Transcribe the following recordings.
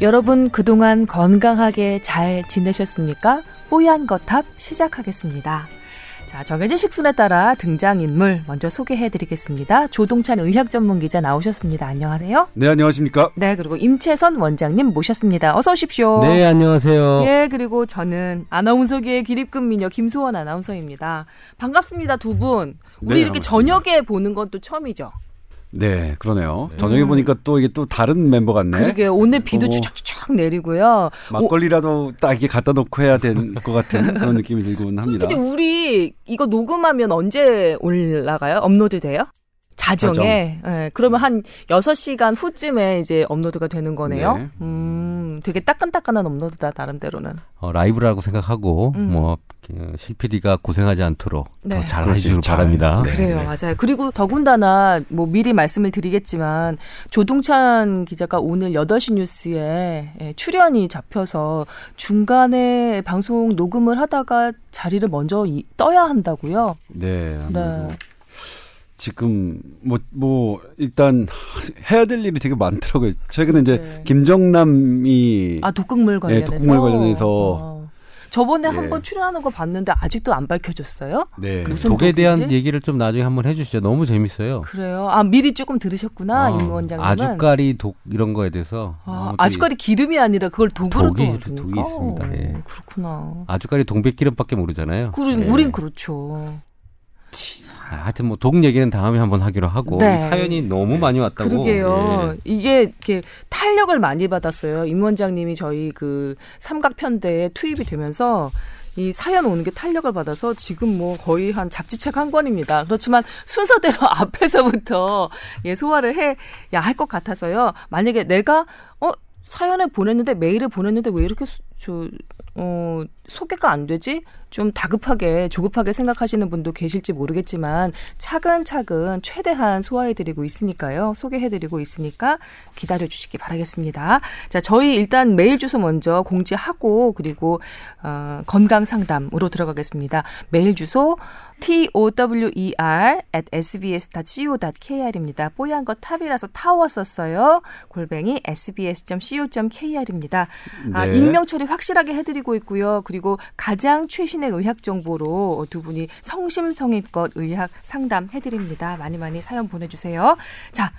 여러분 그동안 건강하게 잘 지내셨습니까? 뽀얀 거탑 시작하겠습니다. 자, 정해진 식순에 따라 등장인물 먼저 소개해 드리겠습니다. 조동찬 의학 전문 기자 나오셨습니다. 안녕하세요. 네, 안녕하십니까. 네, 그리고 임채선 원장님 모셨습니다. 어서 오십시오. 네, 안녕하세요. 예, 그리고 저는 아나운서계의 기립근 미녀 김수원 아나운서입니다. 반갑습니다, 두 분. 우리 네, 이렇게 반갑습니다. 저녁에 보는 건 또 처음이죠. 네, 그러네요. 저녁에 보니까 또 이게 또 다른 멤버 같네. 그러게 오늘 비도 또 추적추적 내리고요. 막걸리라도 딱 이게 갖다 놓고 해야 될 것 같은 그런 느낌이 들곤 합니다. 근데 우리 이거 녹음하면 언제 올라가요? 업로드 돼요? 자정에. 예, 그러면 한 6시간 후쯤에 이제 업로드가 되는 거네요. 네. 음, 되게 따끈따끈한 업로드다, 나름대로는. 어, 라이브라고 생각하고 음. 뭐 어, 실PD가 고생하지 않도록 네. 더 잘 그렇지, 해주길 잘. 바랍니다. 네. 그래요, 맞아요. 그리고 더군다나 뭐 미리 말씀을 드리겠지만 조동찬 기자가 오늘 8시 뉴스에 예, 출연이 잡혀서 중간에 방송 녹음을 하다가 자리를 먼저 이- 떠야 한다고요. 네. 네. 아무래도 지금 뭐뭐 일단 해야 될 일이 되게 많더라고요. 최근에 이제 네. 김정남이 아 독극물 관련해서. 네, 독극물 관련해서. 어. 저번에 예. 한번 출연하는 거 봤는데 아직도 안 밝혀졌어요? 네. 무슨 독에 대한? 얘기를 좀 나중에 한번 해주시죠. 너무 재밌어요. 그래요. 아 미리 조금 들으셨구나 어, 임 원장님은. 아주까리 독 이런 거에 대해서 아, 어, 아주까리 기름이 아니라 그걸 독으로 독이-. 독이 있습니다. 예. 어, 그렇구나. 아주까리 동백기름밖에 모르잖아요. 우린, 예. 우린 그렇죠. 아, 하여튼 뭐 독 얘기는 다음에 한번 하기로 하고 네. 이 사연이 너무 많이 왔다고. 그러게요. 예. 이게 이렇게 탄력을 많이 받았어요. 임 원장님이 저희 그 삼각편대에 투입이 되면서 이 사연 오는 게 탄력을 받아서 지금 뭐 거의 한 잡지책 한 권입니다. 그렇지만 순서대로 앞에서부터 예 소화를 해야 할 것 같아서요. 만약에 내가 어 사연을 보냈는데 메일을 보냈는데 왜 이렇게 소- 저, 어, 소개가 안 되지? 좀 다급하게, 조급하게 생각하시는 분도 계실지 모르겠지만 차근차근 최대한 소화해드리고 있으니까요. 소개해드리고 있으니까 기다려주시기 바라겠습니다. 자, 저희 일단 메일 주소 먼저 공지하고 그리고 어, 건강 상담으로 들어가겠습니다. 메일 주소 tower at sbs.co.kr입니다. 뽀얀거탑이라서 타워 썼어요. 골뱅이 sbs.co.kr입니다. 아, 네. 익명 처리 확실하게 해드리고 있고요. 그리고 가장 최신의 의학 정보로 두 분이 성심성의껏 의학 상담 해드립니다. 많이 많이 사연 보내주세요. 자,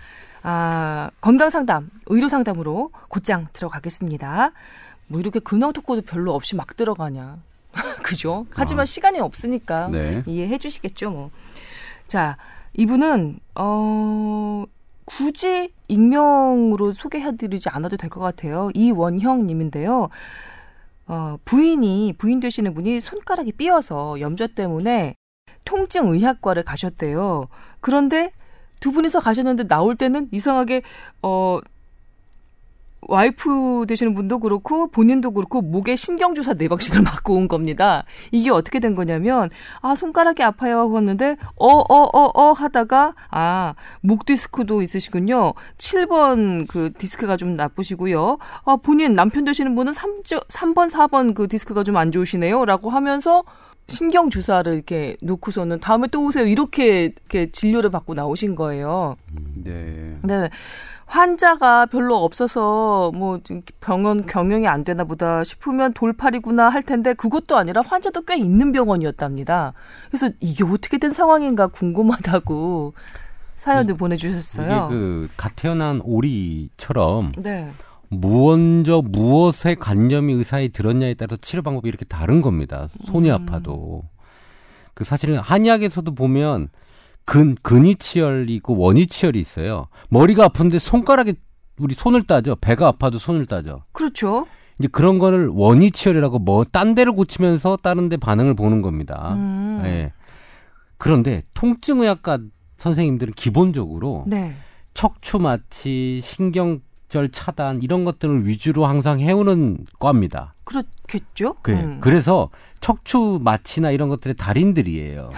아, 건강 상담, 의료 상담으로 곧장 들어가겠습니다. 뭐 이렇게 근황 토크도 별로 없이 막 들어가냐. 그죠? 하지만 시간이 없으니까 네. 이해해 주시겠죠, 뭐. 자, 이분은 어 굳이 익명으로 소개해드리지 않아도 될 것 같아요. 이원형 님인데요. 어, 부인이 부인 되시는 분이 손가락이 삐어서 염좌 때문에 통증 의학과를 가셨대요. 그런데 두 분이서 가셨는데 나올 때는 이상하게 어 와이프 되시는 분도 그렇고 본인도 그렇고 목에 신경 주사 네 방씩을 맞고 온 겁니다. 이게 어떻게 된 거냐면 아 손가락이 아파요 하고 왔는데 어어 어 어 하다가 아 목 디스크도 있으시군요. 7번 그 디스크가 좀 나쁘시고요. 아 본인 남편 되시는 분은 3, 3번 4번 그 디스크가 좀 안 좋으시네요라고 하면서 신경 주사를 이렇게 놓고서는 다음에 또 오세요 이렇게 이렇게 진료를 받고 나오신 거예요. 네. 네. 환자가 별로 없어서 뭐좀 병원 경영이 안 되나 보다 싶으면 돌팔이구나 할 텐데 그것도 아니라 환자도 꽤 있는 병원이었답니다. 그래서 이게 어떻게 된 상황인가 궁금하다고 사연을 보내주셨어요. 이게 그갓 태어난 오리처럼 네. 무언저 무엇에 관념이 의사에 들었냐에 따라서 치료 방법이 이렇게 다른 겁니다. 손이 음. 아파도. 그 사실은 한의학에서도 보면 근 근이 치열이 있고 원이 치열이 있어요. 머리가 아픈데 손가락에 우리 손을 따죠. 배가 아파도 손을 따죠. 그렇죠. 이제 그런 거를 원이 치열이라고 뭐 딴 데를 고치면서 다른 데 반응을 보는 겁니다. 음. 예. 그런데 통증의학과 선생님들은 기본적으로 네. 척추 마취, 신경절 차단 이런 것들을 위주로 항상 해오는 과입니다. 그렇겠죠. 그, 음. 그래서 척추 마취나 이런 것들의 달인들이에요.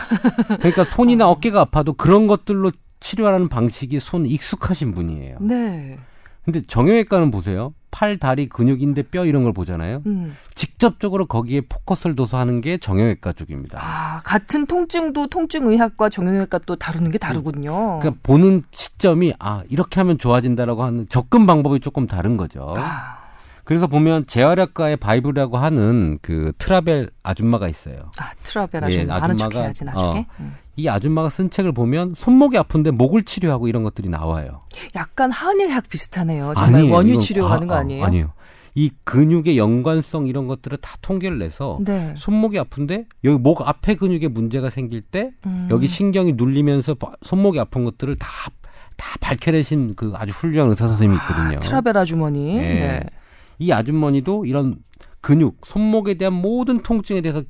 그러니까 손이나 어깨가 아파도 그런 것들로 치료하는 방식이 손 익숙하신 분이에요. 네. 근데 정형외과는 보세요. 팔, 다리, 근육인대, 뼈 이런 걸 보잖아요. 음. 직접적으로 거기에 포커스를 둬서 하는 게 정형외과 쪽입니다. 아, 같은 통증도 통증의학과 정형외과 또 다루는 게 다르군요. 그러니까 보는 시점이 아 이렇게 하면 좋아진다라고 하는 접근 방법이 조금 다른 거죠. 아, 그래서 보면 재활의학과의 바이블이라고 하는 그 트라벨 아줌마가 있어요. 아, 트라벨 예, 아줌마. 아는 아줌마가, 척해야지 나중에. 어. 음. 이 아줌마가 쓴 책을 보면 손목이 아픈데 목을 치료하고 이런 것들이 나와요. 약간 한의학 비슷하네요. 정말 아니에요. 원유 이건 치료 과- 하는 거 어, 아니에요? 아니에요. 이 근육의 연관성 이런 것들을 다 통계를 내서 네. 손목이 아픈데 여기 목 앞에 근육에 문제가 생길 때 음. 여기 신경이 눌리면서 바- 손목이 아픈 것들을 다, 다 밝혀내신 그 아주 훌륭한 의사 선생님이 있거든요. 아, 트라벨 아주머니. 네. 네. 이 아주머니도 이런 근육, 손목에 대한 모든 통증에 대해서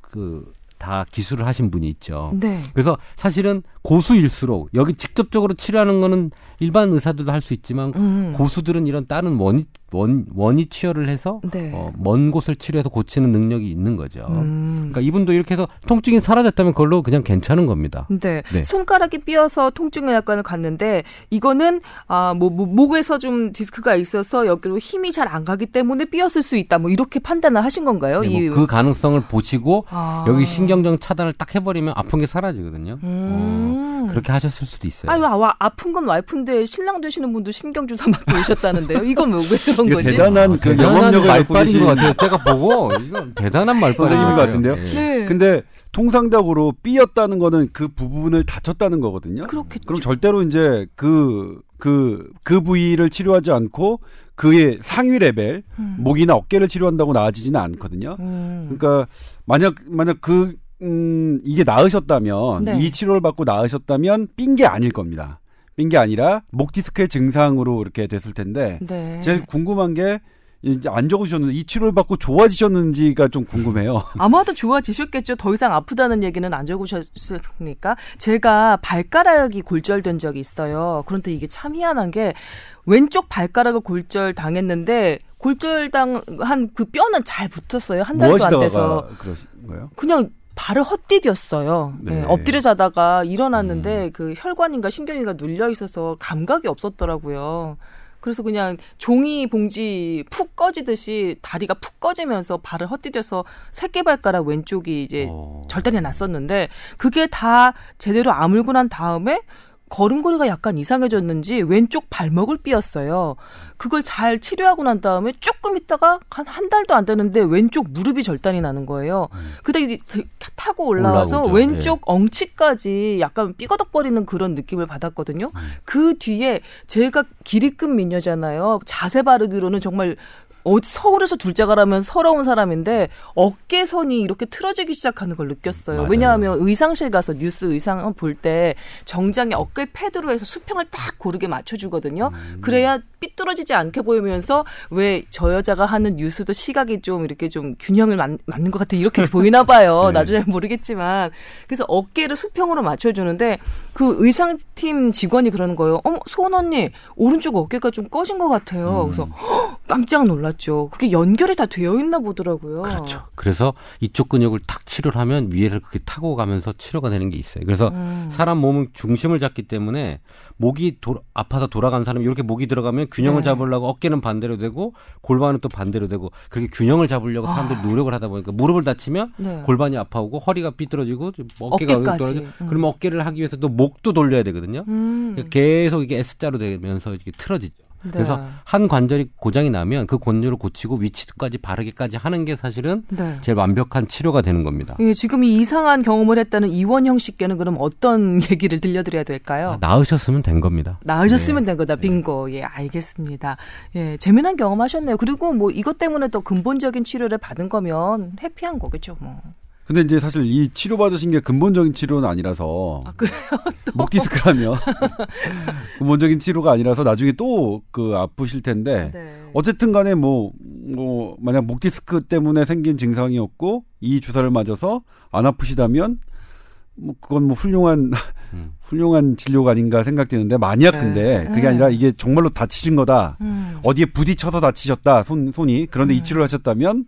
그다 기술을 하신 분이 있죠. 네. 그래서 사실은 고수일수록 여기 직접적으로 치료하는 거는 일반 의사들도 할 수 있지만 음. 고수들은 이런 다른 원위 원 원위 치료를 해서 네. 어, 먼 곳을 치료해서 고치는 능력이 있는 거죠. 음. 그러니까 이분도 이렇게 해서 통증이 사라졌다면 그걸로 그냥 괜찮은 겁니다. 네. 네. 손가락이 삐어서 통증의학관을 갔는데 이거는 아, 뭐, 뭐 목에서 좀 디스크가 있어서 여기로 힘이 잘 안 가기 때문에 삐었을 수 있다. 뭐 이렇게 판단을 하신 건가요? 네, 이 뭐그 가능성을 보시고 아. 여기 신경정 차단을 딱 해버리면 아픈 게 사라지거든요. 음. 어, 그렇게 하셨을 수도 있어요. 아유, 아, 아픈 건 와이프인데 신랑 되시는 분도 신경 주사 맞고 오셨다는데요. 이건 왜, 왜 그런 이거 거지? 대단한 그 영업력을 말빨인 계신 것 같아요. 제가 보고 이건 대단한 말빨인 것. 같은데요? 예. 네. 근데 통상적으로 삐었다는 거는 그 부분을 다쳤다는 거거든요. 그렇겠죠. 그럼 절대로 이제 그, 그, 그 부위를 치료하지 않고 그의 상위 레벨, 음. 목이나 어깨를 치료한다고 나아지지는 않거든요. 음. 그러니까 만약, 만약 그, 음, 이게 나으셨다면, 네. 이 치료를 받고 나으셨다면 삔 게 아닐 겁니다. 삔 게 아니라 목 디스크의 증상으로 이렇게 됐을 텐데, 네. 제일 궁금한 게 이제 안 적으셨는데 이 치료를 받고 좋아지셨는지가 좀 궁금해요. 아마도 좋아지셨겠죠. 더 이상 아프다는 얘기는 안 적으셨으니까. 제가 발가락이 골절된 적이 있어요. 그런데 이게 참 희한한 게 왼쪽 발가락을 골절 당했는데 골절당한 그 뼈는 잘 붙었어요. 한뭐 달도 안 돼서. 그러신 거예요? 그냥 발을 헛디뎠어요. 네. 네, 엎드려 자다가 일어났는데 그 혈관인가 신경인가 눌려 있어서 감각이 없었더라고요. 그래서 그냥 종이 봉지 푹 꺼지듯이 다리가 푹 꺼지면서 발을 헛디뎌서 새끼발가락 왼쪽이 이제 어. 절단이 났었는데 그게 다 제대로 아물고 난 다음에 걸음걸이가 약간 이상해졌는지 왼쪽 발목을 삐었어요. 그걸 잘 치료하고 난 다음에 조금 있다가 한 한 달도 안 되는데 왼쪽 무릎이 절단이 나는 거예요. 그다음에 타고 올라와서 올라오죠. 왼쪽 엉치까지 약간 삐거덕거리는 그런 느낌을 받았거든요. 그 뒤에 제가 기립근 미녀잖아요. 자세 바르기로는 정말 어디 서울에서 둘째 가라면 서러운 사람인데 어깨선이 이렇게 틀어지기 시작하는 걸 느꼈어요. 맞아요. 왜냐하면 의상실 가서 뉴스 의상 볼때 정장에 어깨 패드로 해서 수평을 딱 고르게 맞춰주거든요. 그래야 삐뚤어지지 않게 보이면서 왜 저 여자가 하는 뉴스도 시각이 좀 이렇게 좀 균형을 맞, 는 것 같아 이렇게 보이나 봐요. 네. 나중에 모르겠지만 그래서 어깨를 수평으로 맞춰주는데 그 의상팀 직원이 그러는 거예요. 어머 소원 언니 오른쪽 어깨가 좀 꺼진 것 같아요. 그래서 헉, 깜짝 놀랐 죠. 그게 연결이 다 되어 있나 보더라고요. 그렇죠. 그래서 이쪽 근육을 탁 치료를 하면 위에를 그렇게 타고 가면서 치료가 되는 게 있어요. 그래서 음. 사람 몸은 중심을 잡기 때문에 목이 도- 아파서 돌아간 사람이 이렇게 목이 들어가면 균형을 네. 잡으려고 어깨는 반대로 되고 골반은 또 반대로 되고 그렇게 균형을 잡으려고 사람들이 아. 노력을 하다 보니까 무릎을 다치면 네. 골반이 아파오고 허리가 삐뚤어지고 어깨가 어깨까지. 떨어지고 음. 그러면 어깨를 하기 위해서 또 목도 돌려야 되거든요. 음. 계속 이게 S자로 되면서 이게 틀어지죠. 네. 그래서 한 관절이 고장이 나면 그 관절을 고치고 위치까지 바르게까지 하는 게 사실은 네. 제일 완벽한 치료가 되는 겁니다. 예, 지금 이 이상한 경험을 했다는 이원형 씨께는 그럼 어떤 얘기를 들려드려야 될까요? 아, 나으셨으면 된 겁니다. 나으셨으면 네. 된 거다. 빙고. 예, 알겠습니다. 예, 재미난 경험하셨네요. 그리고 뭐 이것 때문에 또 근본적인 치료를 받은 거면 해피한 거겠죠, 뭐. 근데 이제 사실 이 치료 받으신 게 근본적인 치료는 아니라서 아, 그래요? 목 디스크라면 근본적인 치료가 아니라서 나중에 또 그 아프실 텐데 네. 어쨌든 간에 뭐, 뭐, 만약 목 디스크 때문에 생긴 증상이었고, 이 주사를 맞아서 안 아프시다면, 뭐, 그건 뭐 훌륭한, 음. 훌륭한 진료가 아닌가 생각되는데, 만약 네. 근데 그게 네. 아니라 이게 정말로 다치신 거다. 음. 어디에 부딪혀서 다치셨다, 손, 손이. 그런데 음. 이 치료를 하셨다면,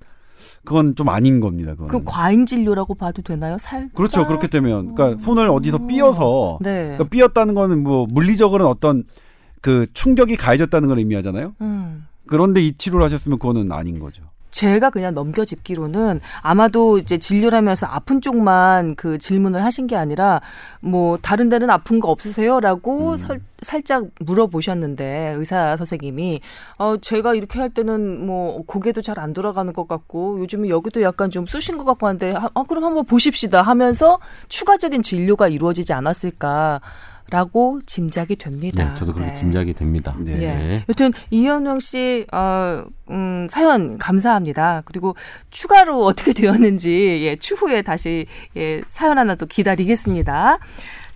그건 좀 아닌 겁니다. 그건. 그 과잉 진료라고 봐도 되나요? 살? 그렇죠. 그렇게 되면. 그러니까 손을 어디서 삐어서, 네. 그러니까 삐었다는 거는 뭐, 물리적으로는 어떤 그 충격이 가해졌다는 걸 의미하잖아요. 음. 그런데 이 치료를 하셨으면 그거는 아닌 거죠. 제가 그냥 넘겨짚기로는 아마도 이제 진료를 하면서 아픈 쪽만 그 질문을 하신 게 아니라 뭐 다른 데는 아픈 거 없으세요?라고 음. 설, 살짝 물어보셨는데 의사 선생님이 어 제가 이렇게 할 때는 뭐 고개도 잘 안 돌아가는 것 같고 요즘에 여기도 약간 좀 쑤신 것 같고 한데 아 그럼 한번 보십시다 하면서 추가적인 진료가 이루어지지 않았을까. 라고 짐작이 됩니다. 네, 저도 그렇게 네. 짐작이 됩니다. 네. 예. 여튼 이현영 씨 어, 음, 사연 감사합니다. 그리고 추가로 어떻게 되었는지 예, 추후에 다시 예, 사연 하나 또 기다리겠습니다.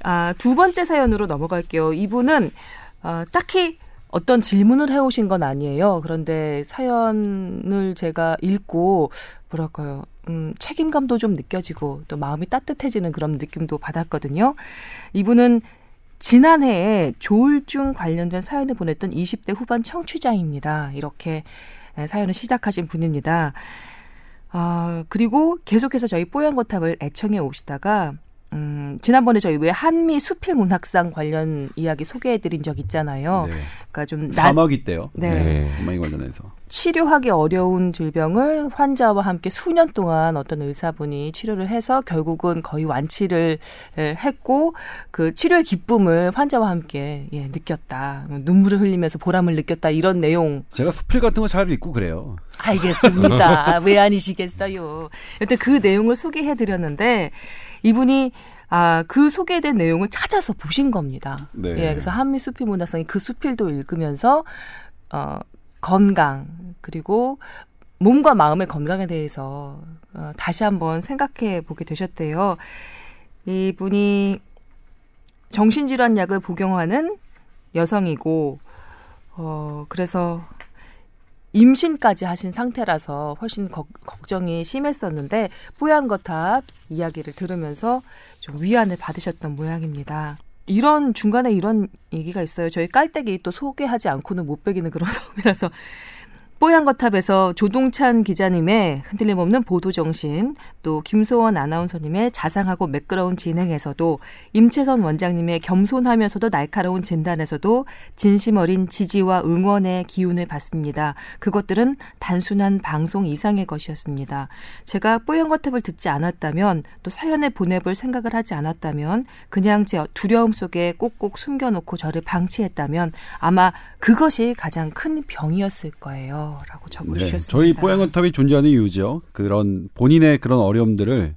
아, 두 번째 사연으로 넘어갈게요. 이분은 어, 딱히 어떤 질문을 해오신 건 아니에요. 그런데 사연을 제가 읽고 뭐랄까요. 음, 책임감도 좀 느껴지고 또 마음이 따뜻해지는 그런 느낌도 받았거든요. 이분은 지난해에 조울증 관련된 사연을 보냈던 20대 후반 청취자입니다. 이렇게 예, 사연을 시작하신 분입니다. 아, 그리고 계속해서 저희 뽀얀 거탑을 애청해 오시다가 음, 지난번에 저희 왜 한미 수필 문학상 관련 이야기 소개해 드린 적 있잖아요. 네. 그러니까 좀 나, 사막이 때요. 네. 네. 사막이 관련해서. 치료하기 어려운 질병을 환자와 함께 수년 동안 어떤 의사분이 치료를 해서 결국은 거의 완치를 예, 했고 그 치료의 기쁨을 환자와 함께 예, 느꼈다. 눈물을 흘리면서 보람을 느꼈다. 이런 내용 제가 수필 같은 거 잘 읽고 그래요. 알겠습니다. 왜 아니시겠어요? 여튼 그 내용을 소개해 드렸는데 이분이 아, 그 소개된 내용을 찾아서 보신 겁니다. 네. 예, 그래서 한미 수필 문학상이 그 수필도 읽으면서 어, 건강 그리고 몸과 마음의 건강에 대해서 어, 다시 한번 생각해 보게 되셨대요. 이분이 정신질환 약을 복용하는 여성이고 어, 그래서 임신까지 하신 상태라서 훨씬 걱, 걱정이 심했었는데 뽀얀거탑 이야기를 들으면서 좀 위안을 받으셨던 모양입니다. 이런 중간에 이런 얘기가 있어요. 저희 깔때기 또 소개하지 않고는 못 베기는 그런 섬이라서 뽀얀 거탑에서 조동찬 기자님의 흔들림 없는 보도 정신, 또 김소원 아나운서님의 자상하고 매끄러운 진행에서도 임채선 원장님의 겸손하면서도 날카로운 진단에서도 진심 어린 지지와 응원의 기운을 받습니다. 그것들은 단순한 방송 이상의 것이었습니다. 제가 뽀얀 거탑을 듣지 않았다면 또 사연을 보내볼 생각을 하지 않았다면 그냥 제 두려움 속에 꼭꼭 숨겨놓고 저를 방치했다면 아마 그것이 가장 큰 병이었을 거예요. 라고 네. 적어주셨습니다. 저희 뽀얀거탑이 존재하는 이유죠. 그런 본인의 그런 어려움들을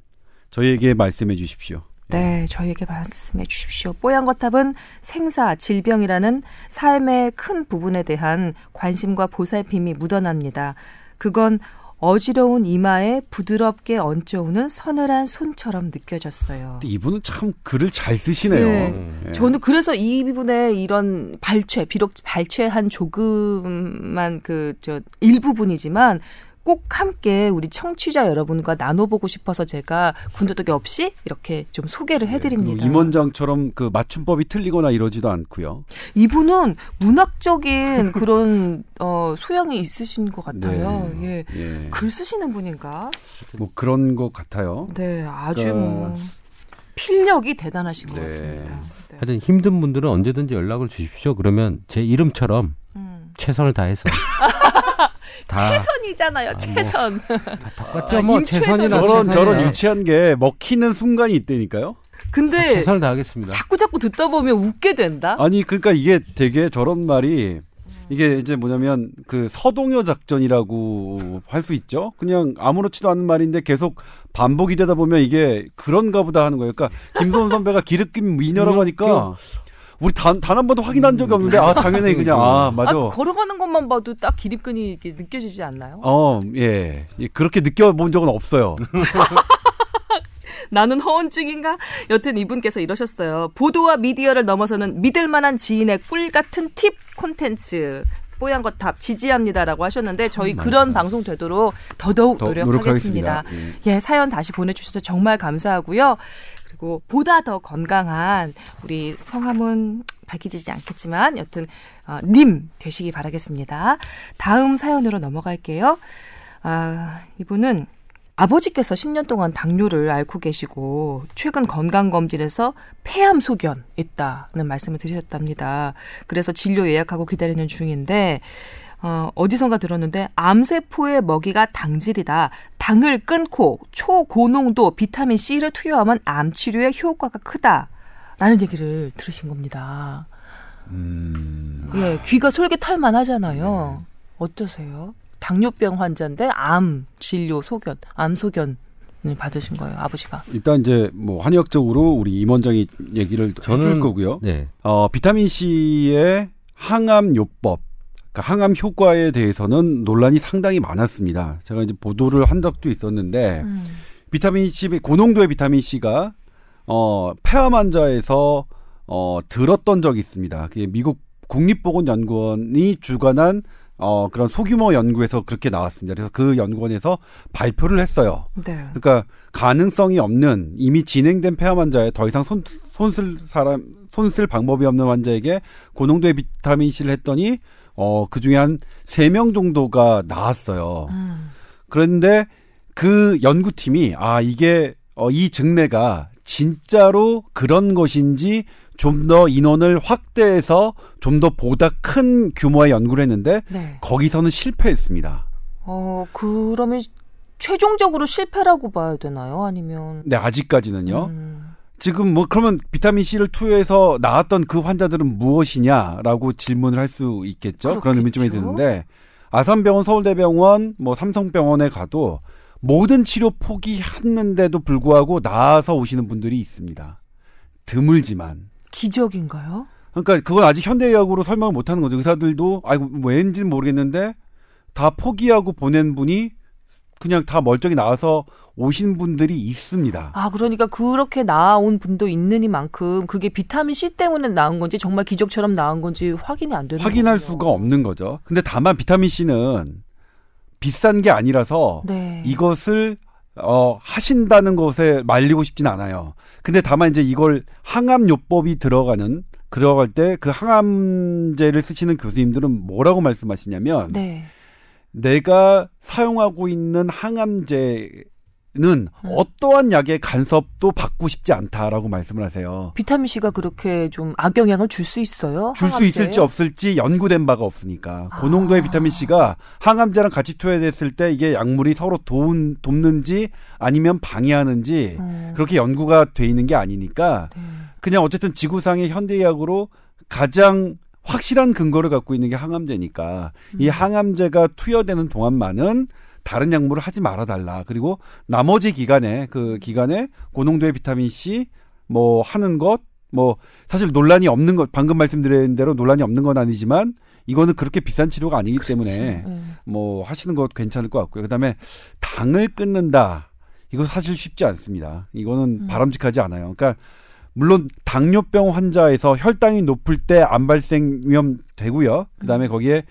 저희에게 말씀해 주십시오. 네, 저희에게 말씀해 주십시오. 뽀얀거탑은 생사, 질병이라는 삶의 큰 부분에 대한 관심과 보살핌이 묻어납니다. 그건 어지러운 이마에 부드럽게 얹혀오는 서늘한 손처럼 느껴졌어요. 이분은 참 글을 잘 쓰시네요. 네. 예. 저는 그래서 이 부분에 이런 발췌, 비록 발췌한 조금만 그 저 일부분이지만 꼭 함께 우리 청취자 여러분과 나눠보고 싶어서 제가 군더더기 없이 이렇게 좀 소개를 해드립니다. 그리고 임원장처럼 그 맞춤법이 틀리거나 이러지도 않고요. 이분은 문학적인 그런 어, 소양이 있으신 것 같아요. 예. 예. 글 쓰시는 분인가? 뭐 그런 것 같아요. 네, 아주 그러니까- 뭐 필력이 대단하신 것 네. 같습니다. 네. 하여튼 힘든 분들은 언제든지 연락을 주십시오. 그러면 제 이름처럼 음. 최선을 다해서 다 최선이잖아요, 최선. 똑같죠. 아, 뭐 임최선 최선이나 저런 최선이나. 저런 유치한 게 먹히는 순간이 있다니까요. 근데 최선을 다하겠습니다. 자꾸 자꾸 듣다 보면 웃게 된다. 아니 그러니까 이게 되게 저런 말이 이게 이제 뭐냐면 그 서동요 작전이라고 할 수 있죠. 그냥 아무렇지도 않은 말인데 계속 반복이 되다 보면 이게 그런가 보다 하는 거예요. 그러니까 김소은 선배가 기르낌 미녀라고 하니까 우리 단단한 번도 확인한 적이 없는데 아 당연히 그냥 아 맞아. 아, 걸어가는 것만 봐도 딱 기립근이 이렇게 느껴지지 않나요? 어, 예. 예, 그렇게 느껴본 적은 없어요. 나는 허언증인가? 여튼 이분께서 이러셨어요. 보도와 미디어를 넘어서는 믿을 만한 지인의 꿀 같은 팁 콘텐츠. 뽀얀 거탑 지지합니다라고 하셨는데 저희 그런 방송 되도록 더더욱 더 노력하겠습니다. 노력하겠습니다. 예, 사연 다시 보내주셔서 정말 감사하고요. 그리고 보다 더 건강한 우리 성함은 밝혀지지 않겠지만 여튼 어, 님 되시기 바라겠습니다. 다음 사연으로 넘어갈게요. 아, 이분은 아버지께서 10년 동안 당뇨를 앓고 계시고 최근 건강검진에서 폐암 소견 있다는 말씀을 드렸답니다. 그래서 진료 예약하고 기다리는 중인데 어, 어디선가 들었는데 암세포의 먹이가 당질이다. 당을 끊고 초고농도 비타민 C를 투여하면 암 치료에 효과가 크다라는 얘기를 들으신 겁니다. 음. 예, 귀가 솔깃할 만 하잖아요. 어떠세요? 당뇨병 환자인데 암 진료 소견, 암 소견 을 받으신 거예요, 아버지가. 일단 이제 뭐 한의학적으로 우리 임 원장이 얘기를 저는- 해줄 거고요. 네. 어, 비타민 C의 항암 요법, 그러니까 항암 효과에 대해서는 논란이 상당히 많았습니다. 제가 이제 보도를 한 적도 있었는데 음. 비타민 C 고농도의 비타민 C가 어, 폐암 환자에서 어, 들었던 적이 있습니다. 그게 미국 국립보건연구원이 주관한 어, 그런 소규모 연구에서 그렇게 나왔습니다. 그래서 그 연구원에서 발표를 했어요. 네. 그러니까 가능성이 없는 이미 진행된 폐암 환자에 더 이상 손, 손쓸 사람 손쓸 방법이 없는 환자에게 고농도의 비타민 C를 했더니 어, 그 중에 한 세 명 정도가 나왔어요. 음. 그런데 그 연구팀이 아 이게 어, 이 증례가 진짜로 그런 것인지 좀 더 인원을 확대해서 좀 더 보다 큰 규모의 연구를 했는데 네. 거기서는 실패했습니다. 어, 그러면 최종적으로 실패라고 봐야 되나요? 아니면 네 아직까지는요. 음. 지금 뭐 그러면 비타민 C를 투여해서 나왔던 그 환자들은 무엇이냐라고 질문을 할 수 있겠죠. 그런 의미쯤이 그렇겠죠. 드는데 아산병원, 서울대병원, 뭐 삼성병원에 가도 모든 치료 포기했는데도 불구하고 나와서 오시는 분들이 있습니다. 드물지만. 기적인가요? 그러니까 그건 아직 현대의학으로 설명을 못 하는 거죠. 의사들도 아이고 뭐 왠지는 모르겠는데 다 포기하고 보낸 분이 그냥 다 멀쩡히 나와서 오신 분들이 있습니다. 아, 그러니까 그렇게 나온 분도 있느니만큼 그게 비타민 C 때문에 나온 건지 정말 기적처럼 나온 건지 확인이 안 되는 확인할 거군요. 수가 없는 거죠. 근데 다만 비타민 C는 비싼 게 아니라서 네. 이것을 어 하신다는 것에 말리고 싶진 않아요. 근데 다만 이제 이걸 항암 요법이 들어가는 들어갈 때 그 항암제를 쓰시는 교수님들은 뭐라고 말씀하시냐면 네. 내가 사용하고 있는 항암제는 어떠한 약의 간섭도 받고 싶지 않다라고 말씀을 하세요. 비타민 C가 그렇게 좀 악영향을 줄 수 있어요? 줄 수? 있을지 없을지 연구된 바가 없으니까 아. 고농도의 비타민 C가 항암제랑 같이 투여됐을 때 이게 약물이 서로 도운, 돕는지 아니면 방해하는지 어, 그렇게 연구가 돼 있는 게 아니니까 네. 그냥 어쨌든 지구상의 현대의학으로 가장 확실한 근거를 갖고 있는 게 항암제니까 이 음. 항암제가 투여되는 동안만은 다른 약물을 하지 말아 달라. 그리고 나머지 기간에 그 기간에 고농도의 비타민 C 뭐 하는 것 뭐 사실 논란이 없는 것 방금 말씀드린 대로 논란이 없는 건 아니지만 이거는 그렇게 비싼 치료가 아니기 때문에 네. 뭐 하시는 것 괜찮을 것 같고요. 그다음에 당을 끊는다. 이거 사실 쉽지 않습니다. 이거는 음. 바람직하지 않아요. 그러니까 물론 당뇨병 환자에서 혈당이 높을 때 암 발생 위험 되고요. 그다음에 거기에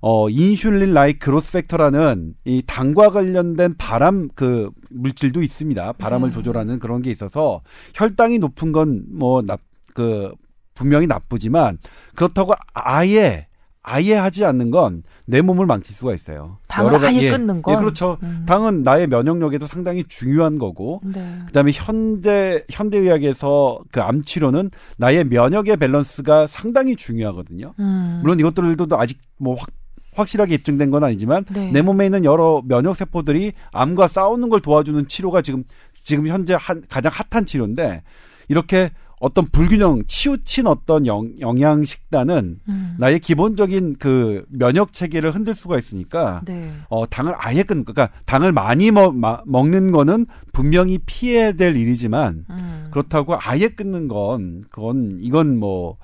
어 insulin like growth factor라는 이 당과 관련된 발암 그 물질도 있습니다. 발암을 네. 조절하는 그런 게 있어서 혈당이 높은 건 뭐 그 분명히 나쁘지만 그렇다고 아예 아예 하지 않는 건 내 몸을 망칠 수가 있어요. 당을 여러 가- 아예 예, 끊는 건? 예, 그렇죠. 음. 당은 나의 면역력에도 상당히 중요한 거고 네. 그다음에 현대 현대 의학에서 그 암 치료는 나의 면역의 밸런스가 상당히 중요하거든요. 음. 물론 이것들도 아직 뭐 확, 확실하게 입증된 건 아니지만 네. 내 몸에 있는 여러 면역 세포들이 암과 싸우는 걸 도와주는 치료가 지금 지금 현재 한, 가장 핫한 치료인데 이렇게 어떤 불균형 치우친 어떤 영, 영양 식단은 음. 나의 기본적인 그 면역 체계를 흔들 수가 있으니까 네. 어, 당을 아예 끊, 그러니까 당을 많이 먹, 마- 먹는 거는 분명히 피해야 될 일이지만 음. 그렇다고 아예 끊는 건 그건 이건 뭐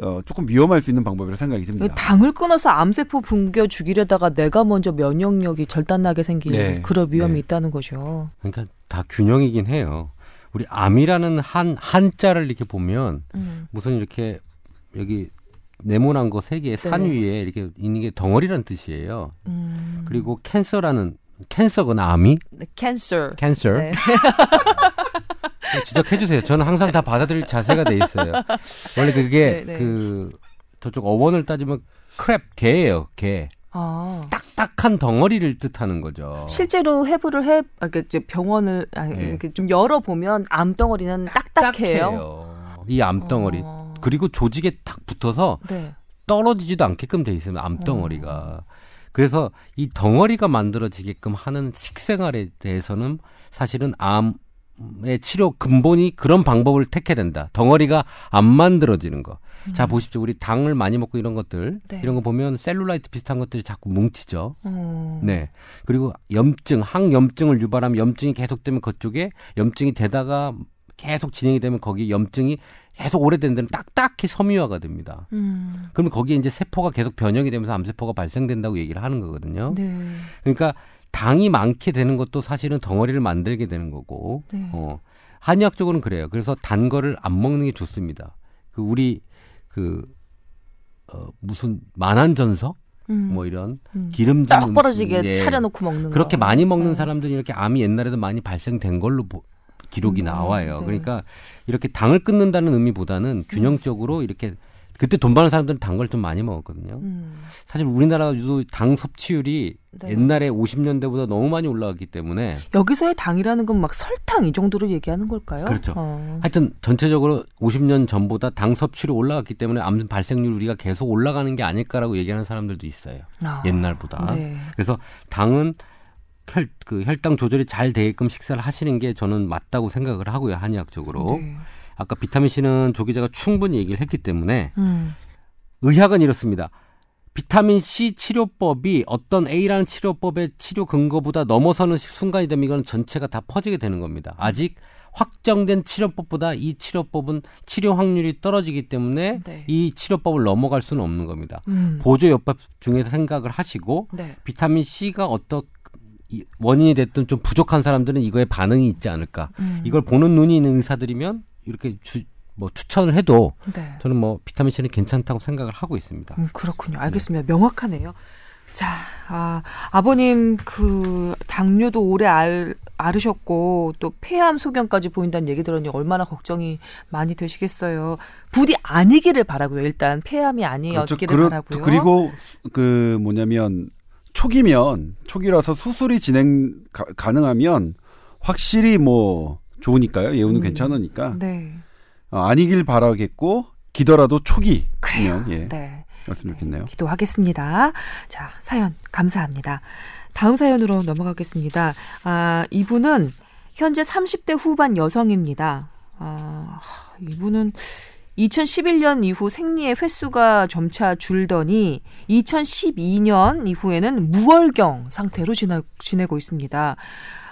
어, 조금 위험할 수 있는 방법이라고 생각이 듭니다. 당을 끊어서 암세포 붕괴 죽이려다가 내가 먼저 면역력이 절단나게 생기는 네. 그런 위험이 네. 있다는 거죠. 그러니까 다 균형이긴 해요. 우리 암이라는 한 한자를 이렇게 보면 음. 무슨 이렇게 여기 네모난 거 세개산 네. 위에 이렇게 있는 게 덩어리라는 뜻이에요. 음. 그리고 캔서라는 캔서거나 암이 네, cancer. 캔서 네. 지적해 주세요. 저는 항상 다 받아들일 자세가 돼 있어요. 원래 그게 네, 네. 그 저쪽 어원을 따지면 크랩 개예요. 개. 아. 딱딱한 덩어리를 뜻하는 거죠. 실제로 해부를 해, 아, 그 이제 병원을 아, 네. 좀 열어 보면 암 덩어리는 딱딱해요. 이 암덩어리. 어. 그리고 조직에 탁 붙어서 네. 떨어지지도 않게끔 돼 있어요. 암덩어리가. 그래서 이 덩어리가 만들어지게끔 하는 식생활에 대해서는 사실은 암의 치료 근본이 그런 방법을 택해야 된다. 덩어리가 안 만들어지는 거. 자 보십시오. 우리 당을 많이 먹고 이런 것들 네. 이런 거 보면 셀룰라이트 비슷한 것들이 자꾸 뭉치죠. 어. 네. 그리고 염증, 항염증을 유발하면 염증이 계속되면 그쪽에 염증이 되다가 계속 진행이 되면 거기 염증이 계속 오래된 데는 딱딱히 섬유화가 됩니다. 음. 그러면 거기에 이제 세포가 계속 변형이 되면서 암세포가 발생된다고 얘기를 하는 거거든요. 네. 그러니까 당이 많게 되는 것도 사실은 덩어리를 만들게 되는 거고, 네. 어, 한의학적으로는 그래요. 그래서 단 거를 안 먹는 게 좋습니다. 그 우리 그 어, 무슨 만한전서 음. 뭐 이런 음. 기름진 딱 벌어지게 예. 차려놓고 먹는 그렇게 거. 많이 먹는 어. 사람들이 이렇게 암이 옛날에도 많이 발생된 걸로 보- 기록이 음, 나와요. 네. 그러니까 이렇게 당을 끊는다는 의미보다는 균형적으로 이렇게 그때 돈 많은 사람들은 단 걸 좀 많이 먹었거든요. 음. 사실 우리나라도 당 섭취율이 네. 옛날에 50년대보다 너무 많이 올라갔기 때문에 여기서의 당이라는 건 막 설탕 이 정도로 얘기하는 걸까요? 그렇죠. 어. 하여튼 전체적으로 50년 전보다 당 섭취율이 올라갔기 때문에 암 발생률 우리가 계속 올라가는 게 아닐까라고 얘기하는 사람들도 있어요. 아. 옛날보다. 네. 그래서 당은 혈, 그 혈당 조절이 잘 되게끔 식사를 하시는 게 저는 맞다고 생각을 하고요, 한의학적으로. 네. 아까 비타민 C는 조 기자가 충분히 얘기를 했기 때문에 음. 의학은 이렇습니다. 비타민 C 치료법이 어떤 A라는 치료법의 치료 근거보다 넘어서는 순간이 되면 이건 전체가 다 퍼지게 되는 겁니다. 아직 확정된 치료법보다 이 치료법은 치료 확률이 떨어지기 때문에 네. 이 치료법을 넘어갈 수는 없는 겁니다. 음. 보조 요법 중에서 생각을 하시고 네. 비타민 C가 어떤 이 원인이 됐든 좀 부족한 사람들은 이거에 반응이 있지 않을까. 음. 이걸 보는 눈이 있는 의사들이면 이렇게 주, 뭐 추천을 해도 네. 저는 뭐 비타민 C는 괜찮다고 생각을 하고 있습니다. 음, 그렇군요. 알겠습니다. 명확하네요. 자, 아, 아버님 그 당뇨도 오래 알, 앓으셨고 또 폐암 소견까지 보인다는 얘기 들었니 얼마나 걱정이 많이 되시겠어요. 부디 아니기를 바라고요. 일단 폐암이 아니었기를 그렇- 바라고요. 그리고 그 뭐냐면 초기면 초기라서 수술이 진행 가, 능하면 확실히 뭐 좋으니까요. 예우는 음. 괜찮으니까 네. 어, 아니길 바라겠고 기더라도 초기면 그래요. 예. 네. 였으면 좋겠네요. 기도하겠습니다. 자, 사연 감사합니다. 다음 사연으로 넘어가겠습니다. 아, 이분은 현재 30대 후반 여성입니다. 아, 이분은 2011년 이후 생리의 횟수가 점차 줄더니 2012년 이후에는 무월경 상태로 지나, 지내고 있습니다.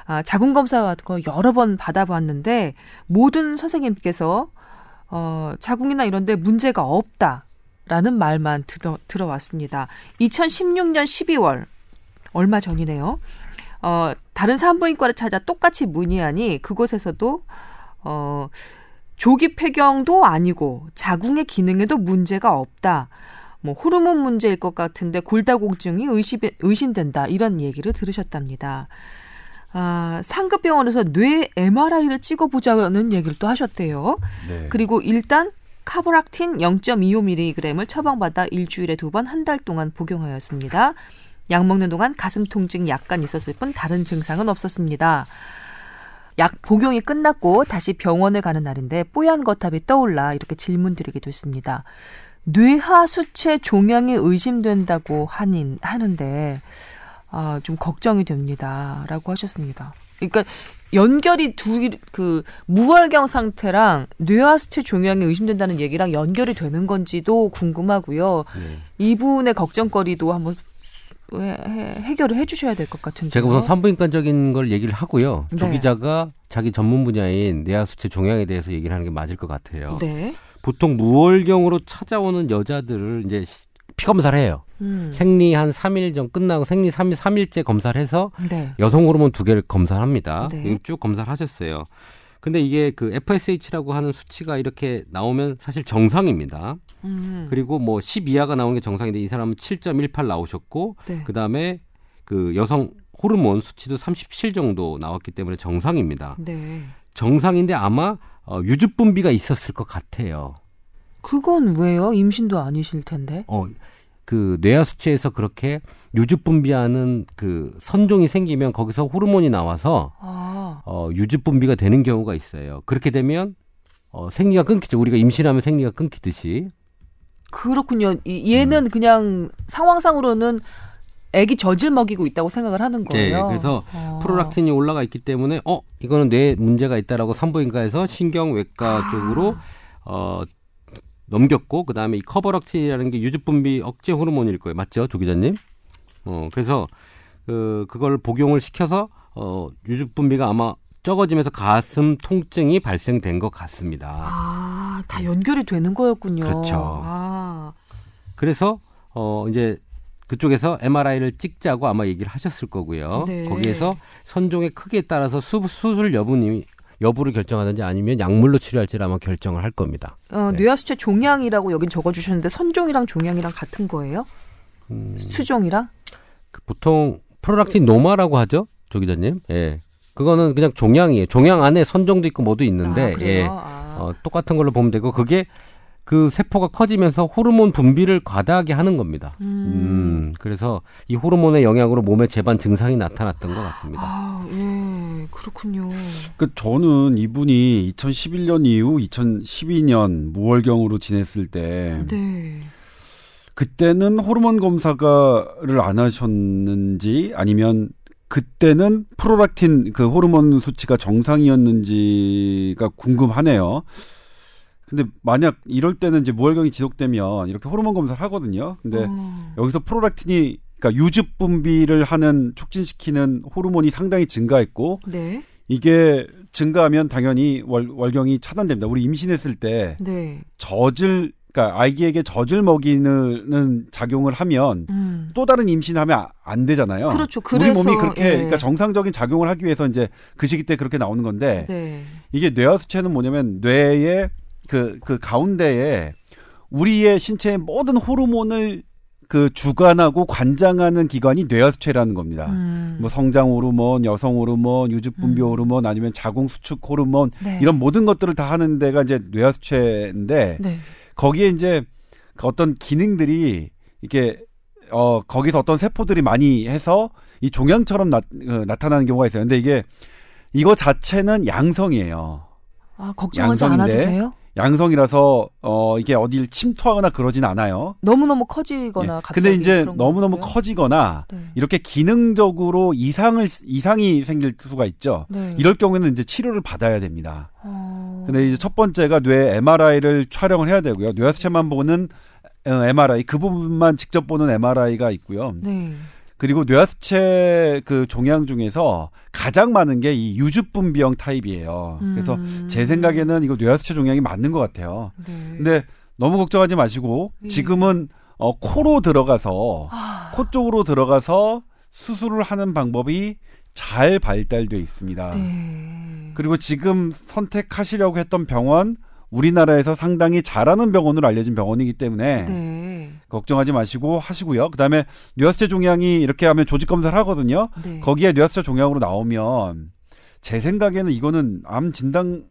아, 자궁 검사 같은 거 여러 번 받아봤는데 모든 선생님께서 어, 자궁이나 이런데 문제가 없다라는 말만 들어, 들어왔습니다. 2016년 12월 얼마 전이네요. 어, 다른 산부인과를 찾아 똑같이 문의하니 그곳에서도 어, 조기 폐경도 아니고 자궁의 기능에도 문제가 없다. 뭐 호르몬 문제일 것 같은데 골다공증이 의심, 의심된다 이런 얘기를 들으셨답니다. 아, 상급 병원에서 뇌 MRI를 찍어보자는 얘기를 또 하셨대요. 네. 그리고 일단 카보락틴 0.25mg을 처방받아 일주일에 두 번 한 달 동안 복용하였습니다. 약 먹는 동안 가슴 통증이 약간 있었을 뿐 다른 증상은 없었습니다. 약 복용이 끝났고 다시 병원에 가는 날인데 뽀얀 거탑이 떠올라 이렇게 질문드리기도 했습니다. 뇌하 수체 종양이 의심된다고 하닌 하는데 아, 좀 걱정이 됩니다 라고 하셨습니다. 그러니까 연결이 두 그 무월경 상태랑 뇌하수체 종양이 의심된다는 얘기랑 연결이 되는 건지도 궁금하고요. 네. 이분의 걱정거리도 한번 해, 해- 해결을 해주셔야 될 것 같은데. 제가 우선 산부인과적인 걸 얘기를 하고요. 조 네. 기자가 자기 전문 분야인 뇌하수체 종양에 대해서 얘기를 하는 게 맞을 것 같아요. 네. 보통 무월경으로 찾아오는 여자들을 이제 시- 피 검사를 해요. 음. 생리 한 3일 전 끝나고 생리 3일, 3일째 검사를 해서 네. 여성 호르몬 두 개를 검사를 합니다. 네. 쭉 검사를 하셨어요. 근데 이게 그 FSH라고 하는 수치가 이렇게 나오면 사실 정상입니다. 음. 그리고 뭐 10 이하가 나오는 게 정상인데 이 사람은 7.18 나오셨고 네. 그다음에 그 여성 호르몬 수치도 37 정도 나왔기 때문에 정상입니다. 네. 정상인데 아마 어, 유주분비가 있었을 것 같아요. 그건 왜요? 임신도 아니실 텐데. 어, 그 뇌하 수치에서 그렇게 유주분비하는 그 선종이 생기면 거기서 호르몬이 나와서 아. 어, 유주분비가 되는 경우가 있어요. 그렇게 되면 어, 생리가 끊기죠. 우리가 임신하면 생리가 끊기듯이 그렇군요. 이, 얘는 그냥 상황상으로는 애기 젖을 먹이고 있다고 생각을 하는 네, 거예요. 그래서 어. 프로락틴이 올라가 있기 때문에 어 이거는 뇌에 문제가 있다라고 산부인과에서 신경외과 아. 쪽으로 어 넘겼고 그다음에 이 커버락틴이라는 게 유즙 분비 억제 호르몬일 거예요. 맞죠? 조 기자님? 어 그래서 그 그걸 복용을 시켜서 어 유즙 분비가 아마 적어지면서 가슴 통증이 발생된 것 같습니다. 아, 다 연결이 되는 거였군요. 그렇죠. 아, 그래서 어 이제 그쪽에서 MRI를 찍자고 아마 얘기를 하셨을 거고요. 네. 거기에서 선종의 크기에 따라서 수, 수술 여부니 여부를 결정하든지 아니면 약물로 치료할지를 아마 결정을 할 겁니다. 어, 네. 뇌하수체 종양이라고 여긴 적어주셨는데 선종이랑 종양이랑 같은 거예요? 음, 수종이랑? 그 보통 프로락틴 노마라고 하죠, 조 기자님. 예, 그거는 그냥 종양이에요. 종양 안에 선종도 있고 뭐도 있는데, 아? 예, 아. 어, 똑같은 걸로 보면 되고 그게 그 세포가 커지면서 호르몬 분비를 과다하게 하는 겁니다. 음. 음, 그래서 이 호르몬의 영향으로 몸에 재반 증상이 나타났던 것 같습니다. 아, 예, 그렇군요. 그 저는 이분이 2011년 이후 2012년 무월경으로 지냈을 때 네. 그때는 호르몬 검사가를 안 하셨는지 아니면 그때는 프로락틴 그 호르몬 수치가 정상이었는지가 궁금하네요. 근데 만약 이럴 때는 이제 무월경이 지속되면 이렇게 호르몬 검사를 하거든요. 근데 어. 여기서 프로락틴이 그러니까 유즙 분비를 하는 촉진시키는 호르몬이 상당히 증가했고 네. 이게 증가하면 당연히 월, 월경이 차단됩니다. 우리 임신했을 때 네. 젖을 그러니까 아기에게 젖을 먹이는 작용을 하면 음. 또 다른 임신하면 아- 안 되잖아요. 그렇죠. 우리 그래서, 몸이 그렇게 예. 그러니까 정상적인 작용을 하기 위해서 이제 그 시기 때 그렇게 나오는 건데 네. 이게 뇌하수체는 뭐냐면 뇌의 그, 그 가운데에 우리의 신체의 모든 호르몬을 그 주관하고 관장하는 기관이 뇌하수체라는 겁니다. 음. 뭐 성장 호르몬, 여성 호르몬, 유즙 분비 음. 호르몬 아니면 자궁 수축 호르몬 네. 이런 모든 것들을 다 하는 데가 이제 뇌하수체인데 네. 거기에 이제 그 어떤 기능들이 이게 어 거기서 어떤 세포들이 많이 해서 이 종양처럼 나, 어, 나타나는 경우가 있어요. 근데 이게 이거 자체는 양성이에요. 아, 걱정하지 않아도 양성인데 돼요? 양성이라서 어 이게 어딜 침투하거나 그러진 않아요. 너무너무 커지거나 예. 갑자기 근데 이제 너무너무 거고요? 커지거나 네. 이렇게 기능적으로 이상을 이상이 생길 수가 있죠. 네. 이럴 경우에는 이제 치료를 받아야 됩니다. 어. 근데 이제 첫 번째가 뇌 MRI를 촬영을 해야 되고요. 뇌하수체만 보는 어, MRI 그 부분만 직접 보는 MRI가 있고요. 네. 그리고 뇌하수체 그 종양 중에서 가장 많은 게 이 유즙 분비형 타입이에요. 그래서 음. 제 생각에는 이거 뇌하수체 종양이 맞는 것 같아요. 네. 근데 너무 걱정하지 마시고 예. 지금은 어, 코로 들어가서 아, 코 쪽으로 들어가서 수술을 하는 방법이 잘 발달돼 있습니다. 네. 그리고 지금 선택하시려고 했던 병원 우리나라에서 상당히 잘하는 병원으로 알려진 병원이기 때문에 네. 걱정하지 마시고 하시고요. 그다음에 뇌하수체 종양이 이렇게 하면 조직 검사를 하거든요. 네. 거기에 뇌하수체 종양으로 나오면 제 생각에는 이거는 암 진단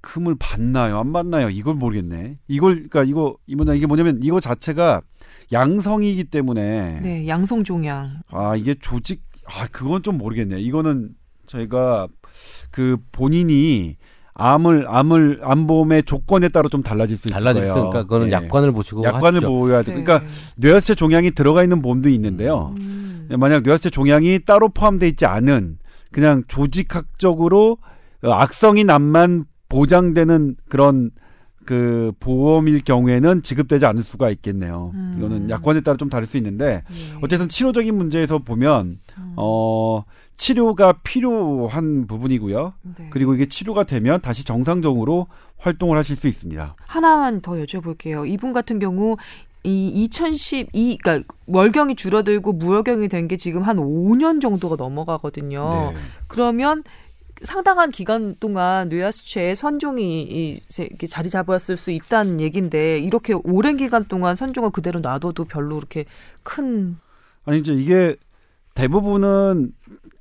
금을 받나요? 안 받나요? 이걸 모르겠네. 이걸 그러니까 이거 이모냐 이게 뭐냐면 이거 자체가 양성이기 때문에 네, 양성 종양. 아 이게 조직 아 그건 좀 모르겠네. 이거는 저희가 그 본인이 암을 암을 암보험의 조건에 따라 좀 달라질 수 있을 달라질 거예요. 수 있으니까 그거는 예. 약관을 보시고 약관을 하시죠. 보여야 돼. 네. 그러니까 뇌하수체 종양이 들어가 있는 보험도 있는데요. 음. 만약 뇌하수체 종양이 따로 포함되어 있지 않은 그냥 조직학적으로 어, 악성인 암만 보장되는 그런 그 보험일 경우에는 지급되지 않을 수가 있겠네요. 음. 이거는 약관에 따라 좀 다를 수 있는데 예. 어쨌든 치료적인 문제에서 보면 음. 어 치료가 필요한 부분이고요. 네. 그리고 이게 치료가 되면 다시 정상적으로 활동을 하실 수 있습니다. 하나만 더 여쭤볼게요. 이분 같은 경우 이 2012, 그러니까 월경이 줄어들고 무월경이 된 게 지금 한 5년 정도가 넘어가거든요. 네. 그러면 상당한 기간 동안 뇌하수체에 선종이 이- 이렇게 자리 잡았을 수 있다는 얘기인데 이렇게 오랜 기간 동안 선종을 그대로 놔둬도 별로 그렇게 큰 아니 이제 이게 대부분은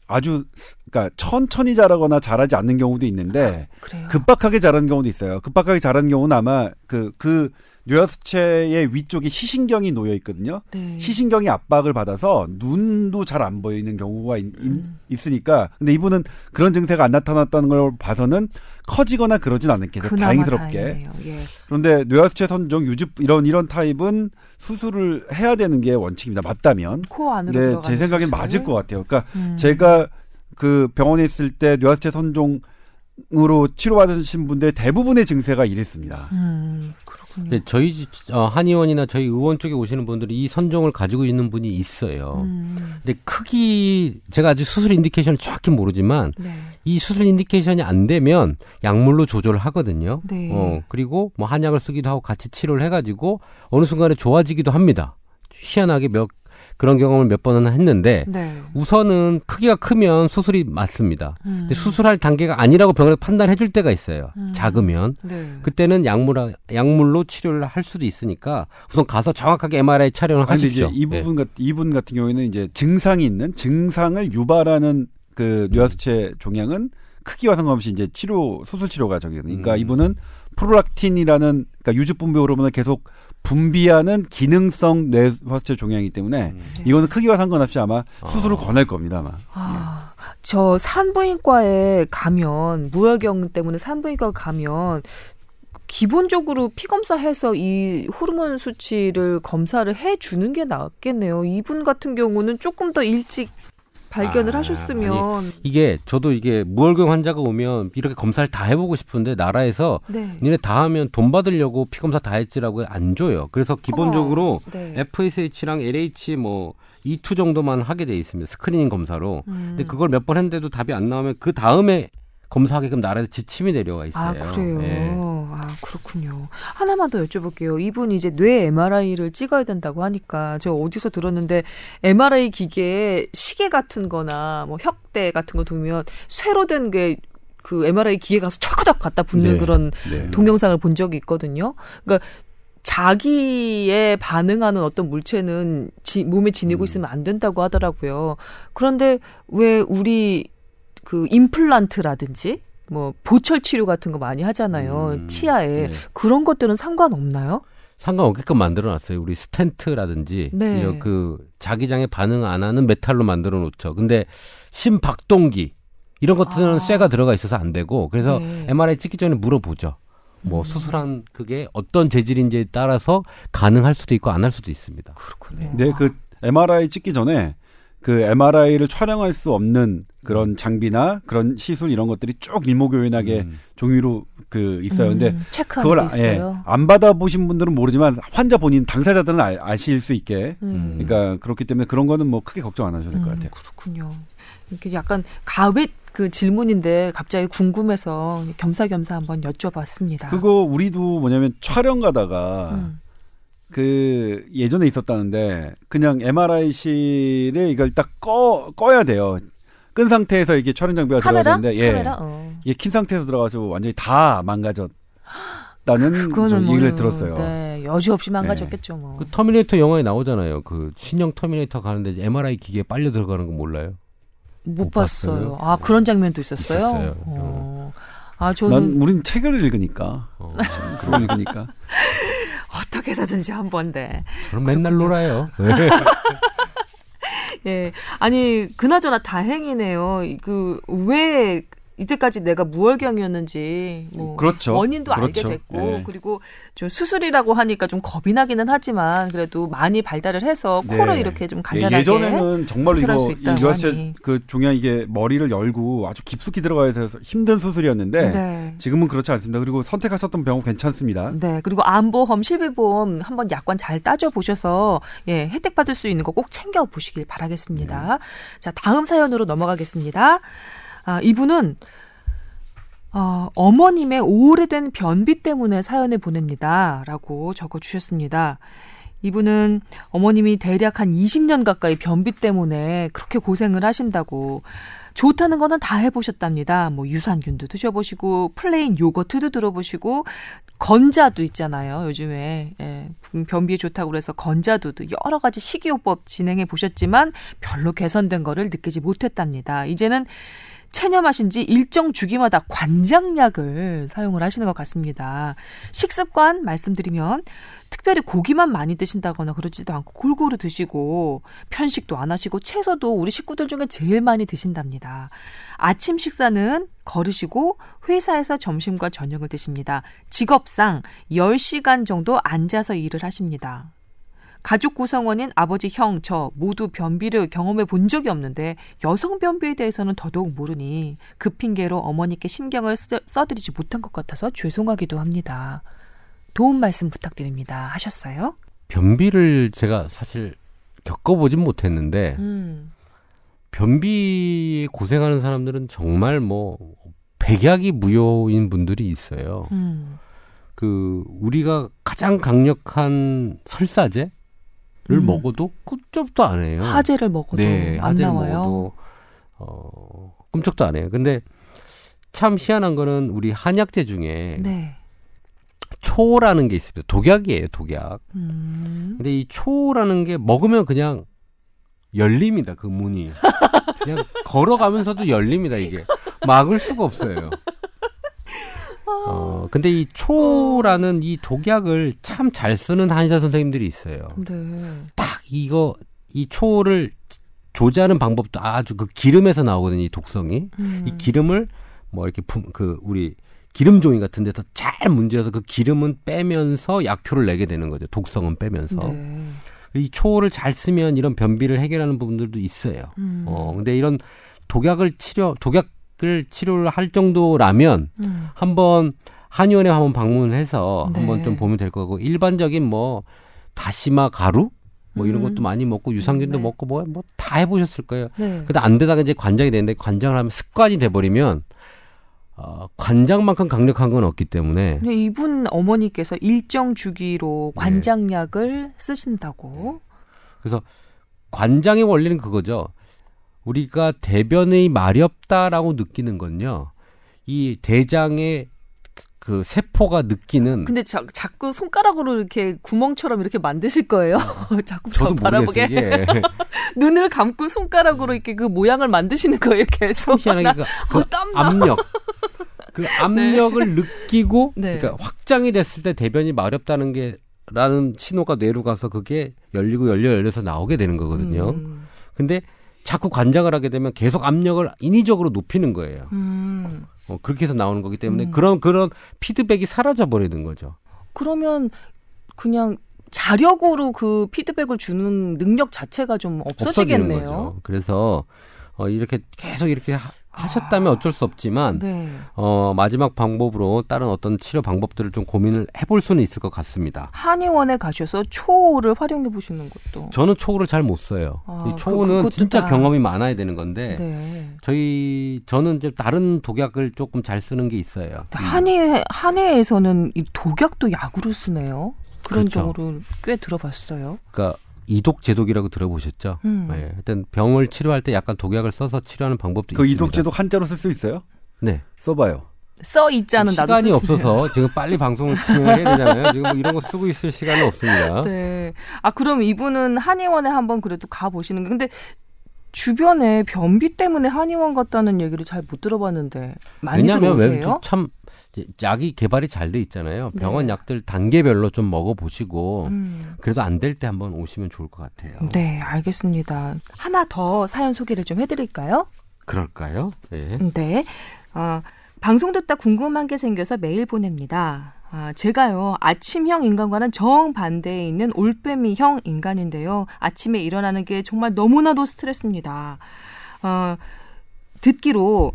아주 그러니까 천천히 자라거나 자라지 않는 경우도 있는데 그래요. 급박하게 자라는 경우도 있어요. 급박하게 자라는 경우는 아마 그, 그 뇌하수체의 위쪽에 시신경이 놓여 있거든요. 네. 시신경이 압박을 받아서 눈도 잘 안 보이는 경우가 있, 음. 으니까 근데 이분은 그런 증세가 안 나타났다는 걸 봐서는 커지거나 그러진 않겠죠. 다행스럽게. 예. 그런데 뇌하수체 선종 유즙 이런 이런 타입은 수술을 해야 되는 게 원칙입니다. 맞다면. 코 안으로 제 생각엔 수술. 맞을 것 같아요. 그러니까 음. 제가 그 병원에 있을 때 뇌하수체 선종으로 치료받으신 분들 대부분의 증세가 이랬습니다. 음. 근데 저희 지- 어, 한의원이나 저희 의원 쪽에 오시는 분들이 이 선종을 가지고 있는 분이 있어요. 음, 근데 크기 제가 아직 수술 indication을 정확히 모르지만 네. 이 수술 인디케이션이 안 되면 약물로 조절을 하거든요. 네. 어, 그리고 뭐 한약을 쓰기도 하고 같이 치료를 해가지고 어느 순간에 좋아지기도 합니다. 희한하게 몇 그런 경험을 몇 번은 했는데 네. 우선은 크기가 크면 수술이 맞습니다. 음. 근데 수술할 단계가 아니라고 병원에 판단해 줄 때가 있어요. 음. 작으면. 네. 그때는 약물, 약물로 치료를 할 수도 있으니까 우선 가서 정확하게 MRI 촬영을 하십시오. 이 네. 부분 같 이분 같은 경우에는 이제 증상이 있는 증상을 유발하는 그 뇌하수체 종양은 크기와 상관없이 이제 치료 수술 치료가 저기 그러니까 음. 이분은 프롤락틴이라는 그러니까 유즙 분비 호르몬을 계속 분비하는 기능성 뇌하수체 종양이기 때문에 음. 이거는 크기와 상관없이 아마 수술을 아. 권할 겁니다 아마. 아, 저 산부인과에 가면 무혈경 때문에 산부인과 가면 기본적으로 피 검사해서 이 호르몬 수치를 검사를 해 주는 게 낫겠네요. 이분 같은 경우는 조금 더 일찍 발견을 아, 하셨으면 이게 저도 이게 무월경 환자가 오면 이렇게 검사를 다 해보고 싶은데 나라에서 네. 니네 다 하면 돈 받으려고 피 검사 다 했지라고 안 줘요. 그래서 기본적으로 네. FSH랑 LH 뭐 E2 정도만 하게 돼 있습니다. screening 검사로. 음. 근데 그걸 몇 번 했는데도 답이 안 나오면 그 다음에 검사하게끔 나라에서 지침이 내려와 있어요. 아 그래요. 예. 아 그렇군요. 하나만 더 여쭤볼게요. 이분 이제 뇌 MRI를 찍어야 된다고 하니까 제가 어디서 들었는데 MRI 기계에 시계 같은거나 뭐 혁대 같은 거 두면 쇠로 된 게 그 MRI 기계 가서 철커덕 갖다 붙는 네. 그런 네. 동영상을 본 적이 있거든요. 그러니까 자기에 반응하는 어떤 물체는 지, 몸에 지니고 음. 있으면 안 된다고 하더라고요. 그런데 왜 우리 그 임플란트라든지 뭐 보철 치료 같은 거 많이 하잖아요. 음, 치아에 네. 그런 것들은 상관없나요? 상관없게끔 만들어 놨어요. 우리 스텐트라든지 네. 이런 그 자기장에 반응 안 하는 메탈로 만들어 놓죠. 근데 심박동기 이런 것들은 아. 쇠가 들어가 있어서 안 되고 그래서 네. MRI 찍기 전에 물어보죠. 뭐 음. 수술한 그게 어떤 재질인지에 따라서 가능할 수도 있고 안 할 수도 있습니다. 그렇군요. 네, 그 MRI 찍기 전에 그 MRI를 촬영할 수 없는 그런 장비나 그런 시술 이런 것들이 쭉 일목요연하게 음. 종이로 그 있어요. 근데 음, 체크하는 그걸 게 아- 예, 있어요. 안 받아보신 분들은 모르지만 환자 본인 당사자들은 아, 아실 수 있게 음. 그러니까 그렇기 때문에 그런 거는 뭐 크게 걱정 안 하셔도 될것 음, 같아요. 그렇군요. 이렇게 약간 가외 그 질문인데 갑자기 궁금해서 겸사겸사 한번 여쭤봤습니다. 그거 우리도 뭐냐면 촬영 가다가 음. 그 예전에 있었다는데 그냥 MRI실에 이걸 딱 꺼 꺼야 돼요. 끈 상태에서 이게 촬영 장비가 카메라? 들어가는데 예. 카메라? 어. 이게 킨 상태에서 들어가서 완전히 다 망가졌 다는 저 그거는 뭐 얘기를 들었어요. 네, 여지없이 망가졌겠죠, 뭐. 그 터미네이터 영화에 나오잖아요. 그 신형 터미네이터 가는데 MRI 기계에 빨려 들어가는 거 몰라요? 못, 못 봤어요. 봤어요? 아 그런 장면도 있었어요. 있었어요. 어. 아 난 저는 우린 책을 읽으니까 어, 글을 읽으니까 어떻게 해서든지 한 번데. 저는 맨날 놀아요. 예. 아니 그나저나 다행이네요. 그 왜 이때까지 내가 무월경이었는지 뭐 그렇죠. 원인도 알게 그렇죠. 됐고 예. 그리고 저 수술이라고 하니까 좀 겁이 나기는 하지만 그래도 많이 발달을 해서 코를 네. 이렇게 좀 예, 간단하게 예전에는 정말로 이거 유아체. 그 종양 이게 머리를 열고 아주 깊숙이 들어가야 돼서 힘든 수술이었는데 네. 지금은 그렇지 않습니다. 그리고 선택하셨던 병원 괜찮습니다. 네, 그리고 암보험, 실비보험 한번 약관 잘 따져 보셔서 예, 혜택 받을 수 있는 거 꼭 챙겨 보시길 바라겠습니다. 자, 다음 사연으로 넘어가겠습니다. 아, 이분은 어, 어머님의 오래된 변비 때문에 사연을 보냅니다 라고 적어 주셨습니다. 이분은 어머님이 대략 한 20년 가까이 변비 때문에 그렇게 고생을 하신다고 좋다는 거는 다 해보셨답니다. 뭐 유산균도 드셔보시고 플레인 요거트도 들어보시고 건자두 있잖아요. 요즘에 예, 변비에 좋다고 그래서 건자두도 여러 가지 식이요법 진행해 보셨지만 별로 개선된 거를 느끼지 못했답니다. 이제는 체념하신 지 일정 주기마다 관장약을 사용을 하시는 것 같습니다. 식습관 말씀드리면 특별히 고기만 많이 드신다거나 그러지도 않고 골고루 드시고 편식도 안 하시고 채소도 우리 식구들 중에 제일 많이 드신답니다. 아침 식사는 거르시고 회사에서 점심과 저녁을 드십니다. 직업상 10시간 정도 앉아서 일을 하십니다. 가족 구성원인 아버지, 형, 저 모두 변비를 경험해 본 적이 없는데 여성 변비에 대해서는 더더욱 모르니 그 핑계로 어머니께 신경을 써드리지 못한 것 같아서 죄송하기도 합니다. 도움 말씀 부탁드립니다. 하셨어요? 변비를 제가 사실 겪어보진 못했는데 음. 변비에 고생하는 사람들은 정말 뭐 백약이 무효인 분들이 있어요. 음. 그 우리가 가장 강력한 설사제 를 음. 먹어도 꿈쩍도 안 해요. 하재를 먹어도 네, 안 나와요. 먹어도 어, 꿈쩍도 안 해요. 근데 참 희한한 거는 우리 한약재 중에 네. 초라는 게 있습니다. 독약이에요, 독약. 음. 근데 이 초라는 게 먹으면 그냥 열립니다. 그 문이. 그냥 걸어가면서도 열립니다, 이게. 막을 수가 없어요. 어, 근데 이 초라는 이 독약을 참 잘 쓰는 한의사 선생님들이 있어요. 네. 딱 이거 이 초를 조제하는 방법도 아주 그 기름에서 나오거든요. 이 독성이 음. 이 기름을 뭐 이렇게 품, 그 우리 기름 종이 같은 데서 잘 문제어서 그 기름은 빼면서 약효를 내게 되는 거죠. 독성은 빼면서 네. 이 초를 잘 쓰면 이런 변비를 해결하는 부분들도 있어요. 음. 어 근데 이런 독약을 치료 독약 을 치료를 할 정도라면 음. 한번 한의원에 한번 방문해서 네. 한번 좀 보면 될 거고 일반적인 뭐 다시마 가루 뭐 이런 음. 것도 많이 먹고 유산균도 네. 먹고 뭐 뭐 다 해보셨을 거예요. 네. 근데 안 되다가 이제 관장이 되는데 관장을 하면 습관이 돼버리면 어, 관장만큼 강력한 건 없기 때문에 근데 이분 어머니께서 일정 주기로 네. 관장약을 쓰신다고. 그래서 관장의 원리는 그거죠. 우리가 대변이 마렵다라고 느끼는 건요. 이 대장의 그- 그 세포가 느끼는 근데 자, 자꾸 손가락으로 이렇게 구멍처럼 이렇게 만드실 거예요. 자꾸 저. 바라보게 이게 눈을 감고 손가락으로 이렇게 그 모양을 만드시는 거예요. 계속. 희한하게 그, 그 어, 땀나. 압력 그 압력을 느끼고 네. 그러니까 확장이 됐을 때 대변이 마렵다는 게 라는 신호가 뇌로 가서 그게 열리고 열려 열려서 나오게 되는 거거든요. 음. 근데 자꾸 관장을 하게 되면 계속 압력을 인위적으로 높이는 거예요. 음. 어, 그렇게 해서 나오는 거기 때문에 음. 그런 그런 피드백이 사라져 버리는 거죠. 그러면 그냥 자력으로 그 피드백을 주는 능력 자체가 좀 없어지겠네요. 그래서 어, 이렇게 계속 이렇게 하, 셨다면 어쩔 수 없지만 네. 어, 마지막 방법으로 다른 어떤 치료 방법들을 좀 고민을 해볼 수는 있을 것 같습니다. 한의원에 가셔서 초를 활용해 보시는 것도. 저는 초를 잘 못 써요. 아, 이 그- 초는 그것도 진짜 다- 경험이 많아야 되는 건데 네. 저희 저는 이제 다른 독약을 조금 잘 쓰는 게 있어요. 한의 한의에서는 이 독약도 약으로 쓰네요. 그런 그렇죠. 경우를 꽤 들어봤어요. 그러니까 이독 제독이라고 들어보셨죠? 음. 네, 하여튼 병을 치료할 때 약간 독약을 써서 치료하는 방법도 그 있습니다. 이독제도 한자로 쓸 수 있어요? 네. 써봐요. 써 있자는 나도 시간이. 없어서 지금 빨리 방송을 진행해야 되잖아요. 지금 뭐 이런 거 쓰고 있을 시간이 없습니다. 네. 아 그럼 이분은 한의원에 한번 그래도 가 보시는 게 근데 주변에 변비 때문에 한의원 갔다는 얘기를 잘 못 들어봤는데 많이 왜냐하면 들어오세요? 왜참 약이 개발이 잘 돼 있잖아요. 병원 네. 약들 단계별로 좀 먹어보시고 음. 그래도 안 될 때 한번 오시면 좋을 것 같아요. 네, 알겠습니다. 하나 더 사연 소개를 좀 해드릴까요? 그럴까요? 네. 네. 어, 방송 듣다 궁금한 게 생겨서 메일 보냅니다. 아, 제가요, 아침형 인간과는 정반대에 있는 올빼미형 인간인데요. 아침에 일어나는 게 정말 너무나도 스트레스입니다. 어, 듣기로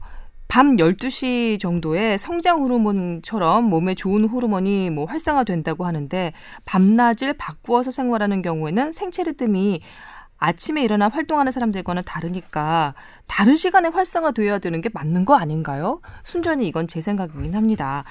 밤 12시 정도에 성장 호르몬처럼 몸에 좋은 호르몬이 뭐 활성화된다고 하는데 밤낮을 바꾸어서 생활하는 경우에는 생체 리듬이 아침에 일어나 활동하는 사람들과는 다르니까 다른 시간에 활성화되어야 되는 게 맞는 거 아닌가요? 순전히 이건 제 생각이긴 합니다.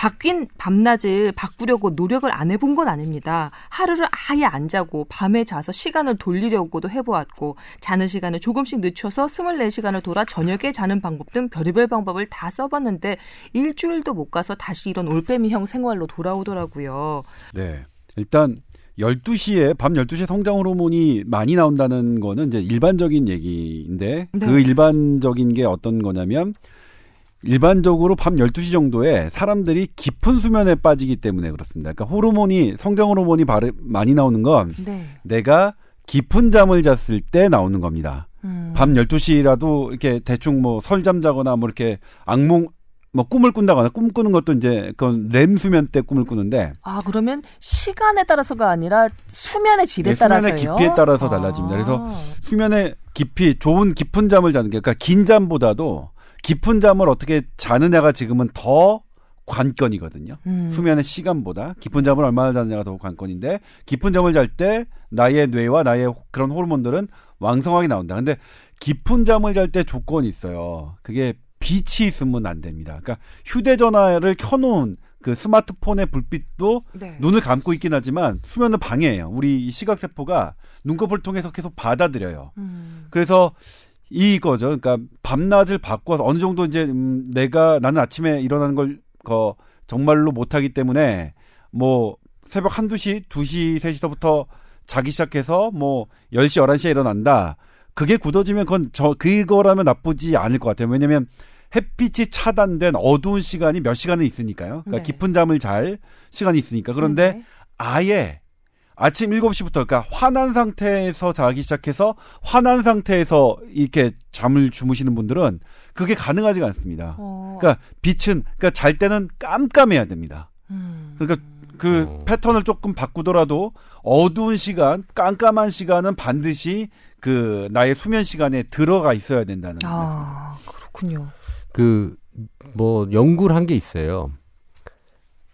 바뀐 밤낮을 바꾸려고 노력을 안 해본 건 아닙니다. 하루를 아예 안 자고 밤에 자서 시간을 돌리려고도 해보았고 자는 시간을 조금씩 늦춰서 24시간을 돌아 저녁에 자는 방법 등 별의별 방법을 다 써봤는데 일주일도 못 가서 다시 이런 올빼미형 생활로 돌아오더라고요. 네. 일단 12시에 밤 12시에 성장 호르몬이 많이 나온다는 거는 이제 일반적인 얘기인데 네. 그 일반적인 게 어떤 거냐면 일반적으로 밤 12시 정도에 사람들이 깊은 수면에 빠지기 때문에 그렇습니다. 그러니까 호르몬이 성장 호르몬이 바르, 많이 나오는 건 네. 내가 깊은 잠을 잤을 때 나오는 겁니다. 음. 밤 12시라도 이렇게 대충 뭐 설잠 자거나 뭐 이렇게 악몽 뭐 꿈을 꾼다거나 꿈 꾸는 것도 이제 그건 렘 수면 때 꿈을 꾸는데 아 그러면 시간에 따라서가 아니라 수면의 질에 네, 수면의 따라서요. 깊이에 따라서 달라집니다. 그래서 아. 수면의 깊이 좋은 깊은 잠을 자는 게 그러니까 긴 잠보다도 깊은 잠을 어떻게 자느냐가 지금은 더 관건이거든요. 음. 수면의 시간보다 깊은 잠을 얼마나 자느냐가 더 관건인데 깊은 잠을 잘 때 나의 뇌와 나의 그런 호르몬들은 왕성하게 나온다. 근데 깊은 잠을 잘 때 조건이 있어요. 그게 빛이 있으면 안 됩니다. 그러니까 휴대전화를 켜놓은 그 스마트폰의 불빛도 네. 눈을 감고 있긴 하지만 수면을 방해해요. 우리 이 시각세포가 눈꺼풀을 통해서 계속 받아들여요. 음. 그래서 이거죠. 그러니까 밤낮을 바꿔서 어느 정도 이제 음, 내가 나는 아침에 일어나는 걸 거, 정말로 못하기 때문에 뭐 새벽 한두 시, 두 시, 세 시서부터 자기 시작해서 뭐 10시, 11시에 일어난다. 그게 굳어지면 그건 저 그거라면 나쁘지 않을 것 같아요. 왜냐면 햇빛이 차단된 어두운 시간이 몇 시간은 있으니까요. 그러니까 네. 깊은 잠을 잘 시간이 있으니까. 그런데 네. 아예 아침 7시부터 그러니까 화난 상태에서 자기 시작해서 화난 상태에서 이렇게 잠을 주무시는 분들은 그게 가능하지가 않습니다. 어. 그러니까 빛은 그러니까 잘 때는 깜깜해야 됩니다. 음. 그러니까 그 어. 패턴을 조금 바꾸더라도 어두운 시간, 깜깜한 시간은 반드시 그 나의 수면 시간에 들어가 있어야 된다는 거죠. 아 그렇군요. 그 뭐 연구를 한 게 있어요.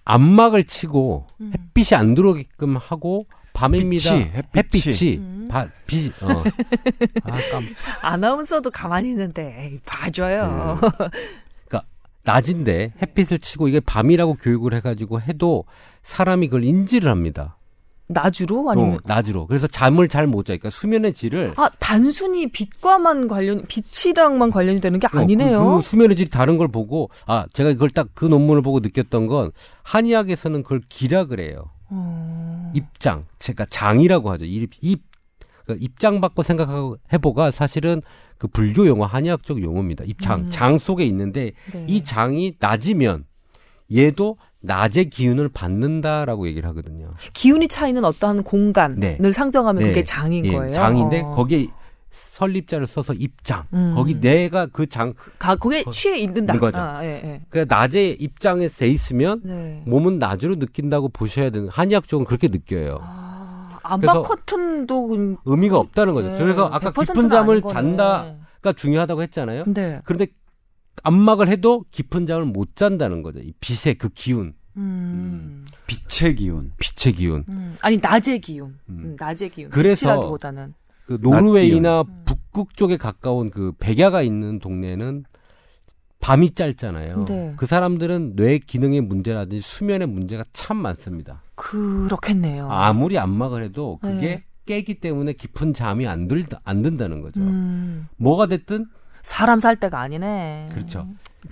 안막을 치고 음. 햇빛이 안 들어오게끔 하고 밤입니다. 빛이, 햇빛이. 햇빛이 음. 바, 빛, 어. 아, 깜, 아나운서도 가만히 있는데 에이, 봐줘요. 그러니까 낮인데 햇빛을 치고 이게 밤이라고 교육을 해가지고 해도 사람이 그걸 인지를 합니다. 나주로 아니면 어, 낮으로. 그래서 잠을 잘 못 자. 그러니까 수면의 질을 아 단순히 빛과만 관련 빛이랑만 관련이 되는 게 어, 아니네요. 그, 그 수면의 질이 다른 걸 보고 아 제가 이걸 딱 그 논문을 보고 느꼈던 건 한의학에서는 그걸 기락을 해요. 어. 입장, 제가 장이라고 하죠. 입, 입그 입장 받고 생각하고 해보가 사실은 그 불교 용어, 한의학적 용어입니다. 입장, 음. 장 속에 있는데 네. 이 장이 낮으면 얘도 낮의 기운을 받는다라고 얘기를 하거든요. 기운이 차이는 어떠한 공간을 네. 상정하면 네. 그게 장인 예, 거예요. 장인데 어. 거기에 설립자를 써서 입장. 음. 거기 내가 그 장, 가, 거기에 취해 있는다. 있는 거죠. 아, 예, 예. 그 낮의 입장에 돼 있으면 네. 몸은 낮으로 느낀다고 보셔야 되는 한의학적으로 그렇게 느껴요. 아, 그래서 커튼도 그- 의미가 없다는 거죠. 네, 그래서 아까 100% 깊은 는 잠을. 잔다가 중요하다고 했잖아요. 네. 그런데 안막을 해도 깊은 잠을 못 잔다는 거죠. 이 빛의 그 기운, 음. 빛의 기운. 빛의 기운. 음. 아니 낮의 기운. 음. 음, 낮의 기운. 그래서 빛이라기보다는. 그 노르웨이나. 북극 쪽에 가까운 그 백야가 있는 동네는 밤이 짧잖아요. 네. 그 사람들은 뇌 기능의 문제라든지 수면의 문제가 참 많습니다. 그렇겠네요. 아무리 안막을 해도 그게 네. 깨기 때문에 깊은 잠이 안, 들, 안 든다는 거죠. 음. 뭐가 됐든 사람 살 때가 아니네. 그렇죠.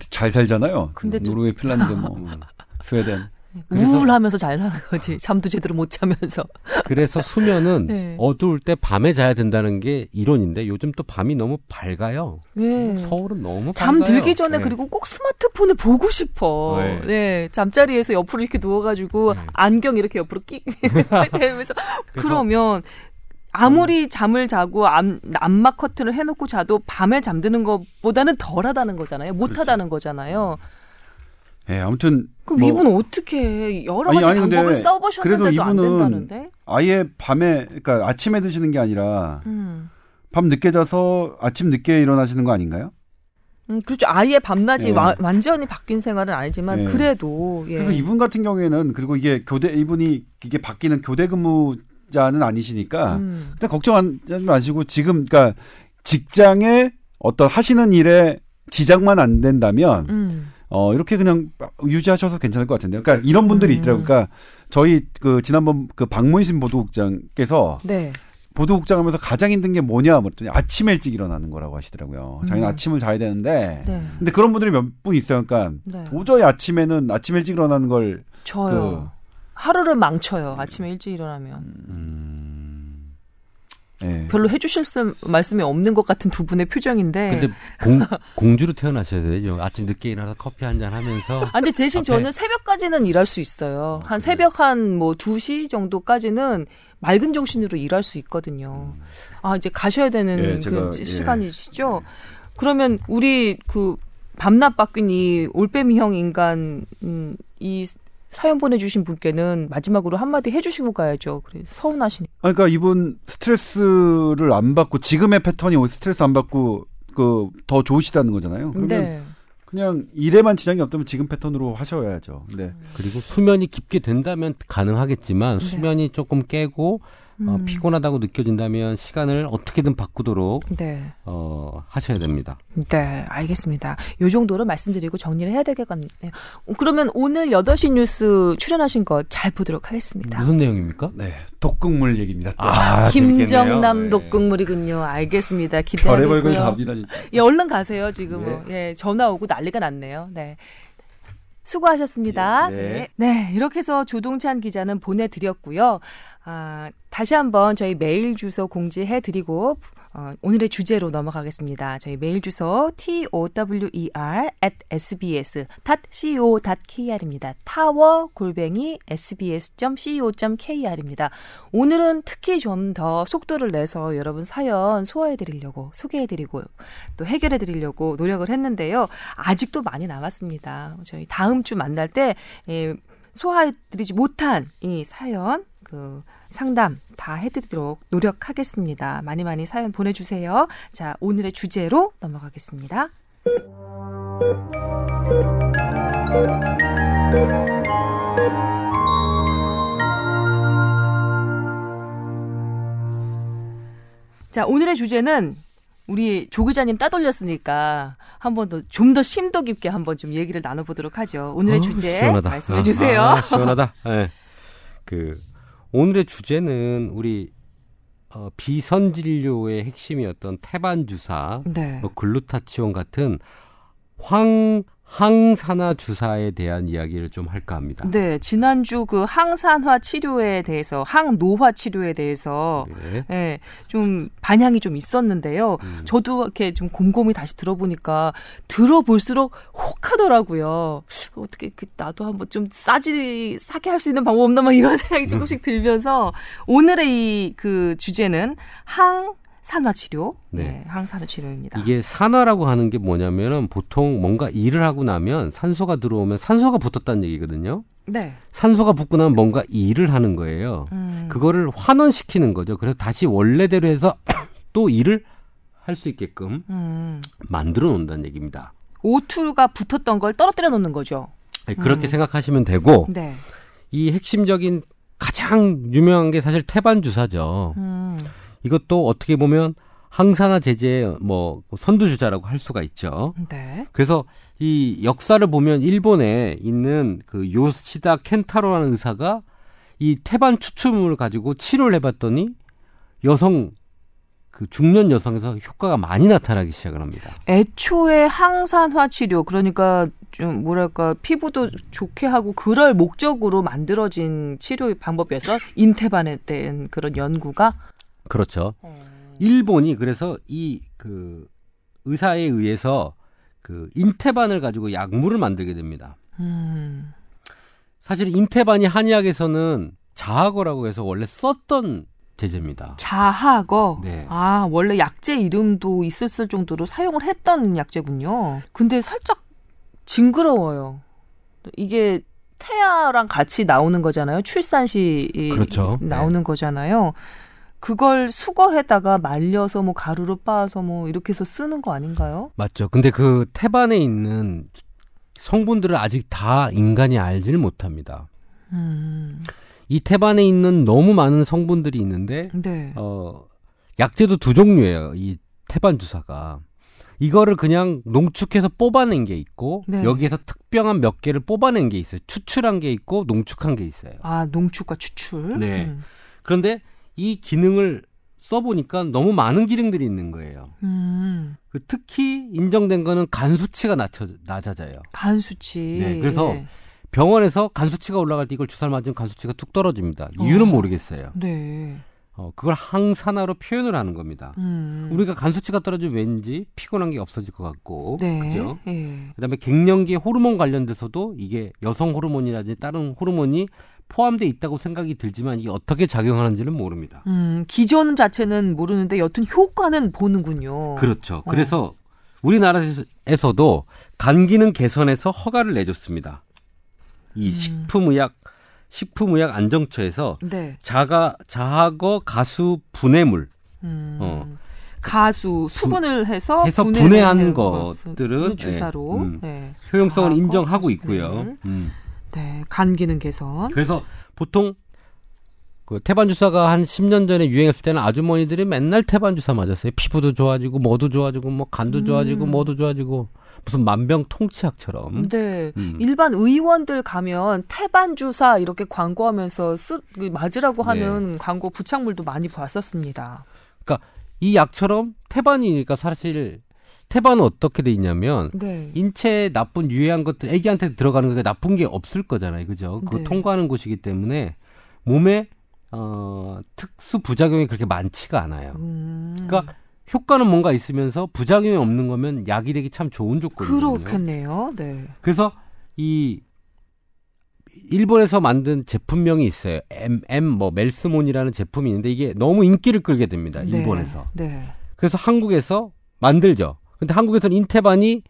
잘 살잖아요. 근데 좀- 노르웨이, 핀란드, 뭐 음. 스웨덴. 우울하면서 잘 사는 거지. 잠도 제대로 못 자면서. 그래서 수면은 네. 어두울 때 밤에 자야 된다는 게 이론인데 요즘 또 밤이 너무 밝아요. 네. 서울은 너무 잠 밝아요. 들기 전에 네. 그리고 꼭 스마트폰을 보고 싶어. 네. 네. 잠자리에서 옆으로 이렇게 누워가지고 네. 안경 이렇게 옆으로 끽 되면서 그래서- 그러면 아무리 잠을 자고 안, 안막 커튼을 해놓고 자도 밤에 잠드는 것보다는 덜하다는 거잖아요. 못하다는 거잖아요. 예, 아무튼 그럼 뭐 이분은 어떻게 해? 여러 가지 아니, 방법을 써보셨는데도 안 된다는데? 아예 밤에 그러니까 아침에 드시는 게 아니라 음. 밤 늦게 자서 아침 늦게 일어나시는 거 아닌가요? 음, 그렇죠. 아예 밤낮이 예. 와- 완전히 바뀐 생활은 아니지만 예. 그래도 예. 그래서 이분 같은 경우에는 그리고 이게 교대 이분이 이게 바뀌는 교대 근무 자는 아니시니까 음. 일단 걱정하지 마시고 지금 그러니까 직장에 어떤 하시는 일에 지장만 안 된다면 음. 어 이렇게 그냥 유지하셔도 괜찮을 것 같은데요. 그러니까 이런 분들이 음. 있더라고요. 그러니까 저희 그 지난번 그 박문신 보도국장께서 네. 보도국장 하면서 가장 힘든 게 뭐냐 그랬더니 아침 일찍 일어나는 거라고 하시더라고요. 자기는 음. 아침을 자야 되는데 네. 근데 그런 분들이 몇 분 있어요. 그러니까 네. 도저히 아침에는 아침 일찍 일어나는 걸 저요. 하루를 망쳐요. 아침에 일찍 일어나면. 음. 예. 별로 해주실 수- 말씀이 없는 것 같은 두 분의 표정인데. 근데 공, 공주로 태어나셔야 되죠. 아침 늦게 일어나서 커피 한 잔 하면서 아, 근데 대신 앞에- 저는 새벽까지는 일할 수 있어요. 한 새벽 한 뭐 2시 정도까지는 맑은 정신으로 일할 수 있거든요. 아, 이제 가셔야 되는 예, 그 제가, 시- 예. 시간이시죠? 그러면 우리 그 밤낮 바뀐 이 올빼미 형 인간, 음, 이 사연 보내주신 분께는 마지막으로 한마디 해주시고 가야죠. 그래, 서운하시니까. 아, 그러니까 이분 스트레스를 안 받고 지금의 패턴이 스트레스 안 받고 그 더 좋으시다는 거잖아요. 그러면 네. 그냥 일에만 지장이 없다면 지금 패턴으로 하셔야죠. 네. 그리고 수면이 깊게 된다면 가능하겠지만 네. 수면이 조금 깨고 어, 음. 피곤하다고 느껴진다면 시간을 어떻게든 바꾸도록 네. 어, 하셔야 됩니다. 네, 알겠습니다. 요 정도로 말씀드리고 정리를 해야 되겠네요. 그러면 오늘 8시 뉴스 출연하신 거 잘 보도록 하겠습니다. 무슨 내용입니까? 네. 독극물 얘기입니다. 또. 아, 김정남 네. 독극물이군요. 알겠습니다. 별의 기대하고요. 합니다. 진짜. 예, 얼른 가세요. 지금 예, 전화 오고 난리가 났네요. 네. 수고하셨습니다. 예, 네. 네. 네, 이렇게 해서 조동찬 기자는 보내드렸고요. 아, 다시 한번 저희 메일 주소 공지해 드리고 어, 오늘의 주제로 넘어가겠습니다. 저희 메일 주소 tower at sbs.co.kr입니다. 타워 골뱅이 sbs.co.kr입니다. 오늘은 특히 좀 더 속도를 내서 여러분 사연 소화해 드리려고 소개해 드리고 또 해결해 드리려고 노력을 했는데요. 아직도 많이 남았습니다. 저희 다음 주 만날 때 예, 소화해드리지 못한 이 사연 그 상담 다 해드리도록 노력하겠습니다. 많이 많이 사연 보내주세요. 자, 오늘의 주제로 넘어가겠습니다. 자, 오늘의 주제는 우리 조 기자님 따돌렸으니까 한번 더 좀 더 심도 깊게 한번 좀 얘기를 나눠보도록 하죠. 오늘의 어우, 주제 시원하다. 말씀해 아, 주세요. 아, 시원하다. 예. 그 오늘의 주제는 우리 어, 비선 진료의 핵심이었던 태반 주사, 네. 뭐 글루타치온 같은 황 항산화 주사에 대한 이야기를 좀 할까 합니다. 네, 지난주 그 항산화 치료에 대해서, 항노화 치료에 대해서, 네. 예, 좀 반향이 좀 있었는데요. 음. 저도 이렇게 좀 곰곰이 다시 들어보니까 들어볼수록 혹하더라고요. 어떻게 그 나도 한번 좀 싸지 싸게 할 수 있는 방법 없나 막 이런 생각이 조금씩 들면서 오늘의 이 그 주제는 항 산화 치료, 네. 네, 항산화 치료입니다. 이게 산화라고 하는 게 뭐냐면은 보통 뭔가 일을 하고 나면 산소가 들어오면 산소가 붙었다는 얘기거든요. 네, 산소가 붙고 나면 뭔가 일을 하는 거예요. 음, 그거를 환원시키는 거죠. 그래서 다시 원래대로 해서 또 일을 할 수 있게끔 음, 만들어 놓는다는 얘기입니다. O2가 붙었던 걸 떨어뜨려 놓는 거죠. 네, 그렇게 음. 생각하시면 되고 네, 이 핵심적인 가장 유명한 게 사실 태반 주사죠. 음, 이것도 어떻게 보면 항산화 제제의 뭐 선두 주자라고 할 수가 있죠. 네, 그래서 이 역사를 보면 일본에 있는 그 요시다 켄타로라는 의사가 이 태반 추출물을 가지고 치료를 해봤더니 여성 그 중년 여성에서 효과가 많이 나타나기 시작을 합니다. 애초에 항산화 치료 그러니까 좀 뭐랄까 피부도 좋게 하고 그럴 목적으로 만들어진 치료 방법이어서 인테반에 대한 그런 연구가 그렇죠. 일본이 그래서 이 그 의사에 의해서 그 인테반을 가지고 약물을 만들게 됩니다. 음, 사실 인테반이 한의학에서는 자하거라고 해서 원래 썼던 제제입니다. 자하거 네. 아 원래 약제 이름도 있었을 정도로 사용을 했던 약제군요. 근데 살짝 징그러워요. 이게 태아랑 같이 나오는 거잖아요. 출산 시 이- 그렇죠. 나오는 거잖아요. 그걸 수거해다가 말려서 뭐 가루로 빻아서 뭐 이렇게 해서 쓰는 거 아닌가요? 맞죠. 근데 그 태반에 있는 성분들을 아직 다 인간이 알지를 못합니다. 음, 이 태반에 있는 너무 많은 성분들이 있는데 네. 어 약제도 두 종류예요. 이 태반 주사가 이거를 그냥 농축해서 뽑아낸 게 있고 네. 여기에서 특별한 몇 개를 뽑아낸 게 있어요. 추출한 게 있고 농축한 게 있어요. 아 농축과 추출. 네. 음. 그런데 이 기능을 써보니까 너무 많은 기능들이 있는 거예요. 음, 그 특히 인정된 거는 간 수치가 낮춰, 낮아져요. 간 수치. 네, 그래서 예. 병원에서 간 수치가 올라갈 때 이걸 주사를 맞으면 간 수치가 뚝 떨어집니다. 이유는 어. 모르겠어요. 네. 어, 그걸 항산화로 표현을 하는 겁니다. 음. 우리가 간 수치가 떨어지면 왠지 피곤한 게 없어질 것 같고, 네. 그죠? 예. 그다음에 갱년기 호르몬 관련돼서도 이게 여성 호르몬이라든지 다른 호르몬이 포함돼 있다고 생각이 들지만 이게 어떻게 작용하는지는 모릅니다. 음, 기전 자체는 모르는데 여튼 효과는 보는군요. 그렇죠. 어. 그래서 우리나라에서도 간 기능 개선에서 허가를 내줬습니다. 이 음. 식품의약 식품의약 안정처에서 네. 자가 자하거 가수 분해물 음. 어. 가수 수분을 해서 해서 분해한 것들은, 주사로 네, 음. 네. 효용성을 인정하고 있고요. 음. 네, 간 기능 개선. 그래서 보통 그 태반 주사가 한 10년 전에 유행했을 때는 아주머니들이 맨날 태반 주사 맞았어요. 피부도 좋아지고 뭐도 좋아지고 뭐 간도 음. 좋아지고 뭐도 좋아지고 무슨 만병통치약처럼. 네. 음. 일반 의원들 가면 태반 주사 이렇게 광고하면서 쓰, 그 맞으라고 네. 하는 광고 부착물도 많이 봤었습니다. 이 약처럼 태반이니까 사실 태반은 어떻게 돼 있냐면 네. 인체에 나쁜 유해한 것들 애기한테 들어가는 게 나쁜 게 없을 거잖아요. 그죠? 그거 네. 통과하는 곳이기 때문에 몸에 어, 특수 부작용이 그렇게 많지가 않아요. 음. 그러니까 효과는 뭔가 있으면서 부작용이 없는 거면 약이 되기 참 좋은 조건이거든요. 그렇겠네요. 네. 그래서 이 일본에서 만든 제품명이 있어요. M M 뭐 멜스몬이라는 제품이 있는데 이게 너무 인기를 끌게 됩니다. 일본에서. 네. 네. 그래서 한국에서 만들죠. 근데 한국에서는 인태반이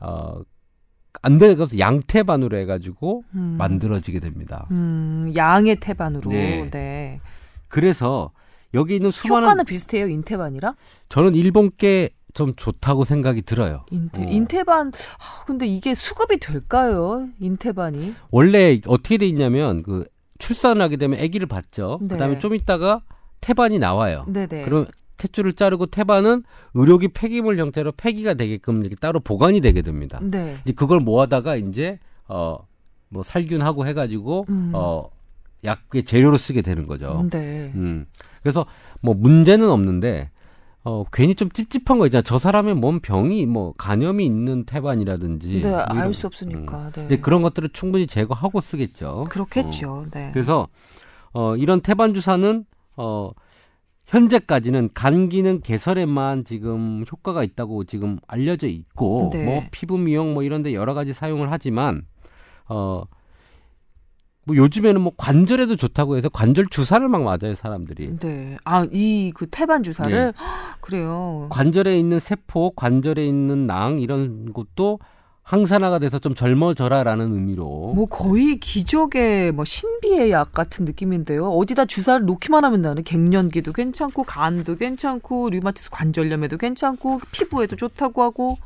어안 되서 양태반으로 해가지고 음. 만들어지게 됩니다. 음, 양의 태반으로. 네. 네. 그래서 여기 있는 수많은 효과는 비슷해요, 인태반이랑? 저는 일본 게좀 좋다고 생각이 들어요. 인태, 어. 인태반, 아, 근데 이게 수급이 될까요? 인태반이? 원래 어떻게 돼 있냐면 그 출산을 하게 되면 아기를 받죠. 네. 그다음에 좀 있다가 태반이 나와요. 네네. 그럼 탯줄을 자르고 태반은 의료기 폐기물 형태로 폐기가 되게끔 이렇게 따로 보관이 되게 됩니다. 네. 이제 그걸 모아다가 이제 어뭐 살균하고 해가지고 음. 어 약의 재료로 쓰게 되는 거죠. 네. 음. 그래서 뭐 문제는 없는데 어 괜히 좀 찝찝한 거 있잖아. 저 사람의 몸 병이 뭐 간염이 있는 태반이라든지 네, 뭐 이런- 알수 없으니까. 네. 근데 그런 것들을 충분히 제거하고 쓰겠죠. 그렇겠죠. 어. 네. 그래서 어 이런 태반 주사는 어 현재까지는 간 기능 개선에만 지금 효과가 있다고 지금 알려져 있고 네. 뭐 피부 미용 뭐 이런 데 여러 가지 사용을 하지만 어 뭐 요즘에는 뭐 관절에도 좋다고 해서 관절 주사를 막 맞아요, 사람들이. 네. 아, 이 그 태반 주사를 네. 헉, 그래요. 관절에 있는 세포, 관절에 있는 낭 이런 것도 항산화가 돼서 좀 젊어져라라는 의미로 뭐 거의 기적의 뭐 신비의 약 같은 느낌인데요. 어디다 주사를 놓기만 하면 나는 갱년기도 괜찮고 간도 괜찮고 류마티스 관절염에도 괜찮고 피부에도 좋다고 하고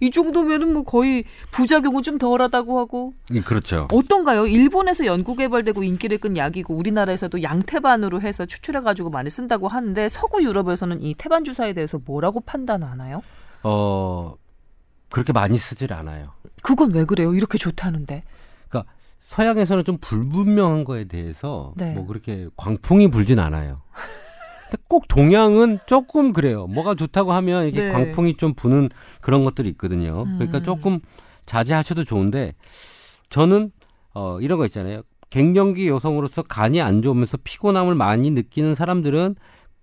이 정도면은 뭐 거의 부작용은 좀 덜하다고 하고 예, 그렇죠. 어떤가요? 일본에서 연구 개발되고 인기를 끈 약이고 우리나라에서도 양태반으로 해서 추출해 가지고 많이 쓴다고 하는데 서구 유럽에서는 이 태반 주사에 대해서 뭐라고 판단하나요? 어 그렇게 많이 쓰질 않아요. 그건 왜 그래요? 이렇게 좋다는데. 그러니까 서양에서는 좀 불분명한 거에 대해서 네. 뭐 그렇게 광풍이 불진 않아요. 근데 꼭 동양은 조금 그래요. 뭐가 좋다고 하면 이게 네. 광풍이 좀 부는 그런 것들이 있거든요. 그러니까 음. 조금 자제하셔도 좋은데 저는 어 이런 거 있잖아요. 갱년기 여성으로서 간이 안 좋으면서 피곤함을 많이 느끼는 사람들은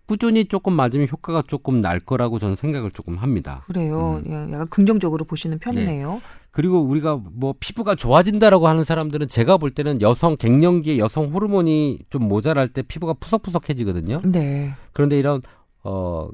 꾸준히 조금 맞으면 효과가 조금 날 거라고 저는 생각을 조금 합니다. 그래요. 음. 약간 긍정적으로 보시는 편이네요. 그리고 우리가 뭐 피부가 좋아진다라고 하는 사람들은 제가 볼 때는 여성 갱년기에 여성 호르몬이 좀 모자랄 때 피부가 푸석푸석해지거든요. 네. 그런데 이런 어저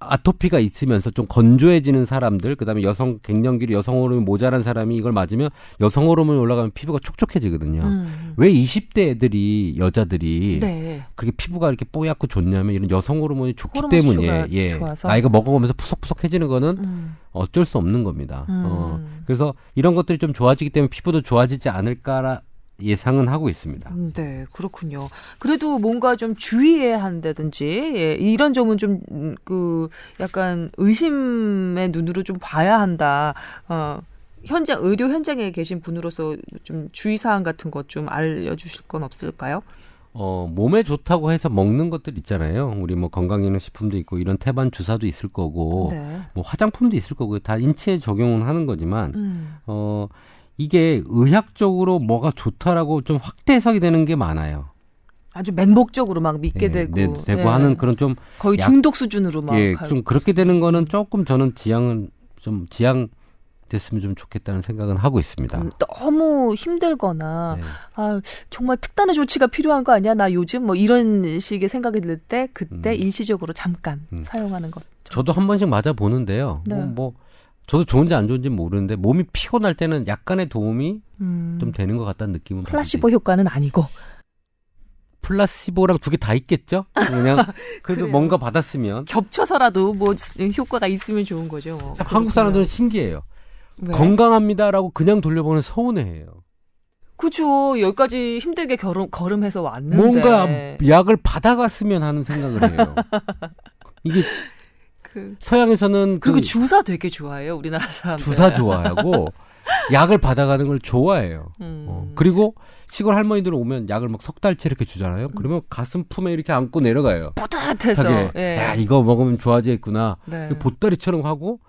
아토피가 있으면서 좀 건조해지는 사람들, 그다음에 여성 갱년기로 여성 호르몬이 모자란 사람이 이걸 맞으면 여성 호르몬이 올라가면 피부가 촉촉해지거든요. 음. 왜 20대 애들이 여자들이 네. 그렇게 피부가 이렇게 뽀얗고 좋냐면 이런 여성 호르몬이 좋기 호르몬 때문에 예 좋아서? 나이가 먹어가면서 푸석푸석해지는 거는 음. 어쩔 수 없는 겁니다. 음. 어, 그래서 이런 것들이 좀 좋아지기 때문에 피부도 좋아지지 않을까 예상은 하고 있습니다. 음, 네, 그렇군요. 그래도 뭔가 좀 주의해야 한다든지 예, 이런 점은 좀 그 약간 의심의 눈으로 좀 봐야 한다. 어, 현장 의료 현장에 계신 분으로서 좀 주의 사항 같은 것 좀 알려주실 건 없을까요? 어, 몸에 좋다고 해서 먹는 것들 있잖아요. 우리 뭐 건강기능식품도 있고 이런 태반 주사도 있을 거고 네. 뭐 화장품도 있을 거고 다 인체에 적용은 하는 거지만 음, 어, 이게 의학적으로 뭐가 좋다라고 좀 확대 해석이 되는 게 많아요. 아주 맹목적으로 막 믿게 예, 되고 네, 되고 예. 하는 그런 좀 거의 약- 중독 수준으로 막 예, 갈- 좀 그렇게 되는 거는 조금 저는 지향은 좀 지향 됐으면 좀 좋겠다는 생각은 하고 있습니다. 음, 너무 힘들거나 네. 아 정말 특단의 조치가 필요한 거 아니야 나 요즘 뭐 이런 식의 생각이 들 때 그때 음. 일시적으로 잠깐 음. 사용하는 것 저도 한 번씩 맞아 보는데요. 네. 뭐, 뭐 저도 좋은지 안 좋은지 모르는데 몸이 피곤할 때는 약간의 도움이 음, 좀 되는 것 같다는 느낌은 플라시보 효과는 아니고 플라시보랑 두 개 다 있겠죠? 그냥 그래도. 뭔가 받았으면 겹쳐서라도 뭐 효과가 있으면 좋은 거죠. 뭐. 참 한국 사람들은 신기해요. 왜? 건강합니다라고 그냥 돌려보는 서운해해요. 그죠 여기까지 힘들게 걸음, 걸음해서 왔는데 뭔가 약을 받아갔으면 하는 생각을 해요. 이게 그 서양에서는 그리고 그 주사 되게 좋아해요 우리나라 사람들 주사 좋아하고 약을 받아가는 걸 좋아해요. 음. 어, 그리고 시골 할머니들 오면 약을 막 석 달치 이렇게 주잖아요. 그러면 가슴 품에 이렇게 안고 내려가요. 뿌듯해서 예. 야 이거 먹으면 좋아지겠구나. 네. 보따리처럼 하고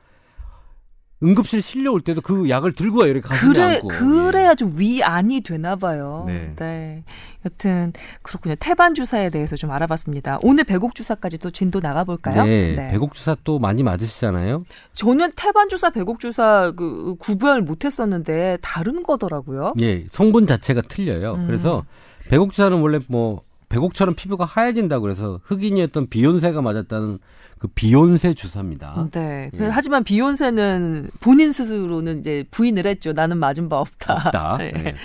응급실 실려올 때도 그 약을 들고 와요. 이렇게 가슴에 그래 안고. 그래야 좀 위안이 되나 봐요. 네. 여튼 그렇군요. 태반 주사에 대해서 좀 알아봤습니다. 오늘 배곡 주사까지 또 진도 나가 볼까요? 네, 배곡 주사 또 많이 맞으시잖아요. 저는 태반 주사, 배곡 주사 그 구별 못했었는데 다른 거더라고요. 예, 성분 자체가 틀려요. 음. 그래서 배곡 주사는 원래 뭐 배곡처럼 피부가 하얘진다고 그래서 흑인이었던 비욘세가 맞았다는 그 비욘세 주사입니다. 네. 예. 하지만 비욘세는 본인 스스로는 이제 부인을 했죠. 나는 맞은 바 없다. 없다. 네. 예.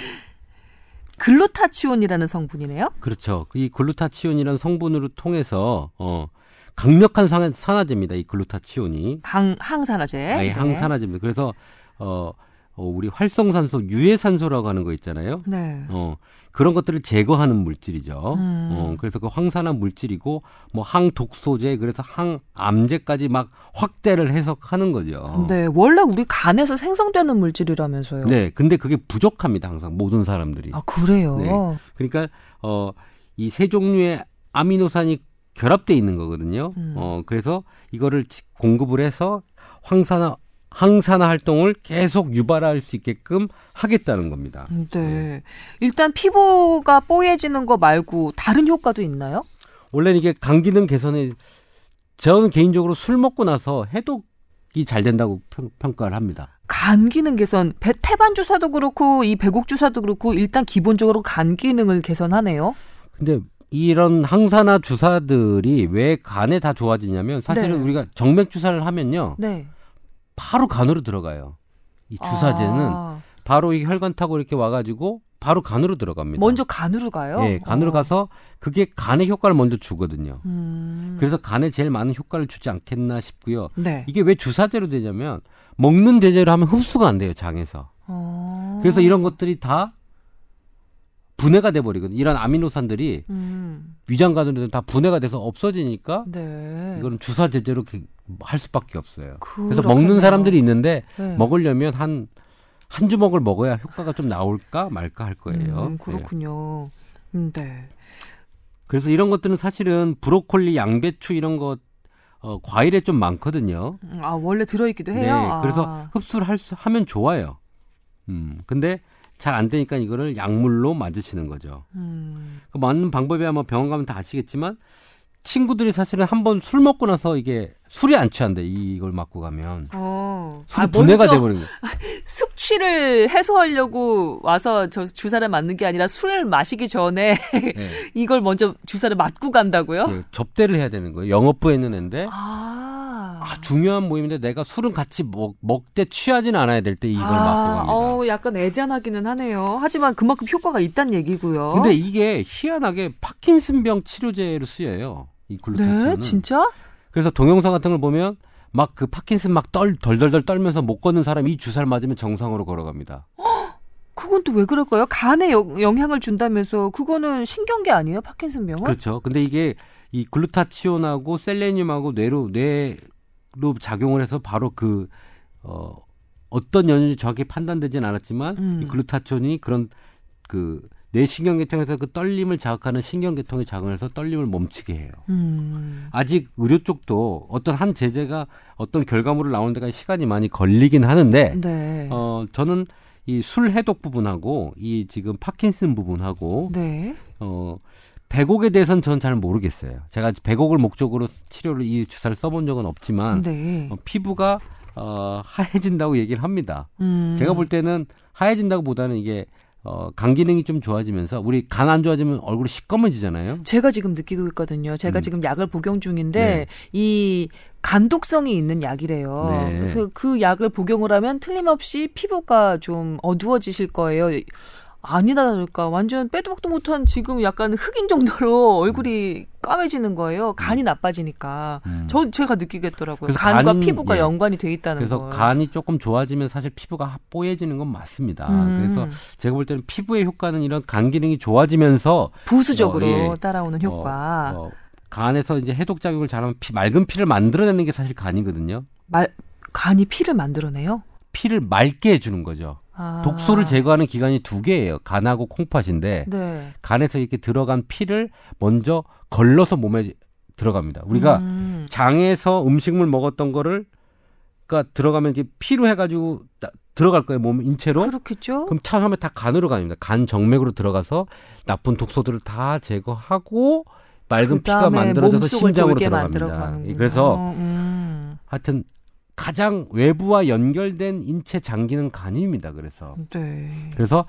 글루타치온이라는 성분이네요. 그렇죠. 이 글루타치온이라는 성분으로 통해서 어 강력한 산화, 산화제입니다. 이 글루타치온이 강 항산화제. 아예 네. 항산화제입니다. 그래서 어, 어, 우리 활성산소, 유해산소라고 하는 거 있잖아요. 네. 어 그런 것들을 제거하는 물질이죠. 음. 어 그래서 그 황산화 물질이고 뭐 항독소제 그래서 항암제까지 막 확대를 해석하는 거죠. 네, 원래 우리 간에서 생성되는 물질이라면서요. 네, 근데 그게 부족합니다. 항상 모든 사람들이. 아 그래요. 네. 그러니까 어 이 세 종류의 아미노산이 결합돼 있는 거거든요. 음. 어 그래서 이거를 지- 공급을 해서 황산화 항산화 활동을 계속 유발할 수 있게끔 하겠다는 겁니다. 음, 네. 일단 피부가 뽀얘지는 거 말고 다른 효과도 있나요? 원래는 이게 간 기능 개선에 저는 개인적으로 술 먹고 나서 해독이 잘 된다고 평, 평가를 합니다. 간 기능 개선, 배 태반 주사도 그렇고 이 배곡 주사도 그렇고 일단 기본적으로 간 기능을 개선하네요. 근데 이런 항산화 주사들이 왜 간에 다 좋아지냐면 사실은 네. 우리가 정맥 주사를 하면요 네. 바로 간으로 들어가요. 이 주사제는 아, 바로 이 혈관 타고 이렇게 와가지고 바로 간으로 들어갑니다. 먼저 간으로 가요. 예, 간으로 어. 가서 그게 간의 효과를 먼저 주거든요. 음. 그래서 간에 제일 많은 효과를 주지 않겠나 싶고요. 네. 이게 왜 주사제로 되냐면 먹는 제제로 하면 흡수가 안 돼요 장에서. 어. 그래서 이런 것들이 다 분해가 돼 버리거든요. 이런 아미노산들이 음. 위장관으로 다 분해가 돼서 없어지니까 네. 이거는 주사 제제로 이렇게 할 수밖에 없어요. 그래서. 먹는 사람들이 있는데 네. 먹으려면 한 한 주먹을 먹어야 효과가 좀 나올까 말까 할 거예요. 음, 예. 그렇군요. 음, 네. 그래서 이런 것들은 사실은 브로콜리, 양배추 이런 것 어, 과일에 좀 많거든요. 음, 아 원래 들어있기도 해요. 네, 아. 그래서 흡수를 할 수, 하면 좋아요. 음, 근데 잘 안 되니까 이거를 약물로 맞으시는 거죠. 음. 그 맞는 방법이야 뭐 병원 가면 다 아시겠지만 친구들이 사실은 한 번 술 먹고 나서 이게 술이 안 취한대 이걸 맞고 가면 어. 술이 아, 분해가 돼버리는 거예요. 숙취를 해소하려고 와서 저 주사를 맞는 게 아니라 술을 마시기 전에 네. 이걸 먼저 주사를 맞고 간다고요? 예, 접대를 해야 되는 거예요. 영업부에 있는 애인데 아. 아, 중요한 모임인데 내가 술은 같이 먹, 먹되 취하지는 않아야 될 때 이걸 맞고 갑니다. 어, 약간 애잔하기는 하네요. 하지만 그만큼 효과가 있다는 얘기고요. 근데 이게 희한하게 파킨슨병 치료제로 쓰여요. 이 글루타치온은. 네, 진짜? 그래서 동영상 같은 걸 보면 막 그 파킨슨 막 떨, 덜덜덜 떨면서 못 걷는 사람이 이 주사를 맞으면 정상으로 걸어갑니다. 그건 또 왜 그럴까요? 간에 여- 영향을 준다면서 그거는 신경계 아니에요? 파킨슨 병은? 그렇죠. 근데 이게 이 글루타치온하고 셀레늄하고 뇌로 뇌로 작용을 해서 바로 그 어, 어떤 연유인지 정확히 판단되지는 않았지만 음. 이 글루타치온이 그런 그 뇌신경계통에서 그 떨림을 자극하는 신경계통에 작용을 해서 떨림을 멈추게 해요. 음. 아직 의료 쪽도 어떤 한 제재가 어떤 결과물을 나오는 데가 시간이 많이 걸리긴 하는데 네. 어 저는 이 술 해독 부분하고 이 지금 파킨슨 부분하고 네. 어 배곡에 대해서는 저는 잘 모르겠어요. 제가 배곡을 목적으로 치료를 이 주사를 써본 적은 없지만 네. 어, 피부가 어, 하얘진다고 얘기를 합니다. 음. 제가 볼 때는 하얘진다고 보다는 이게 어, 간 기능이 좀 좋아지면서 우리 간 안 좋아지면 얼굴이 시꺼먼지잖아요. 제가 지금 느끼고 있거든요. 제가 음. 지금 약을 복용 중인데 네. 이 간독성이 있는 약이래요. 네. 그래서 그 약을 복용을 하면 틀림없이 피부가 좀 어두워지실 거예요. 아니다 다를까 완전 빼도 박도 못한 지금 약간 흑인 정도로 얼굴이 까매지는 거예요. 간이 나빠지니까. 음. 저 제가 느끼겠더라고요. 간과 간이- 피부가 예. 연관이 돼 있다는 그래서 거. 간이 조금 좋아지면 사실 피부가 뽀얘지는 건 맞습니다. 음. 그래서 제가 볼 때는 피부의 효과는 이런 간 기능이 좋아지면서 부수적으로 어, 예. 따라오는 효과. 어, 어, 간에서 이제 해독 작용을 잘하면 피, 맑은 피를 만들어내는 게 사실 간이거든요. 말 간이 피를 만들어내요. 피를 맑게 해주는 거죠. 아. 독소를 제거하는 기관이 두 개예요. 간하고 콩팥인데 네. 간에서 이렇게 들어간 피를 먼저 걸러서 몸에 들어갑니다. 우리가 음. 장에서 음식물 먹었던 거를 그러니까 들어가면 이게 피로 해가지고 나- 들어갈 거예요 몸 인체로. 그렇겠죠. 그럼 처음에 다 간으로 갑니다. 간 정맥으로 들어가서 나쁜 독소들을 다 제거하고 맑은 피가 만들어져서 심장으로 들어갑니다. 예, 그래서 음. 하여튼 가장 외부와 연결된 인체 장기는 간입니다. 그래서 네. 그래서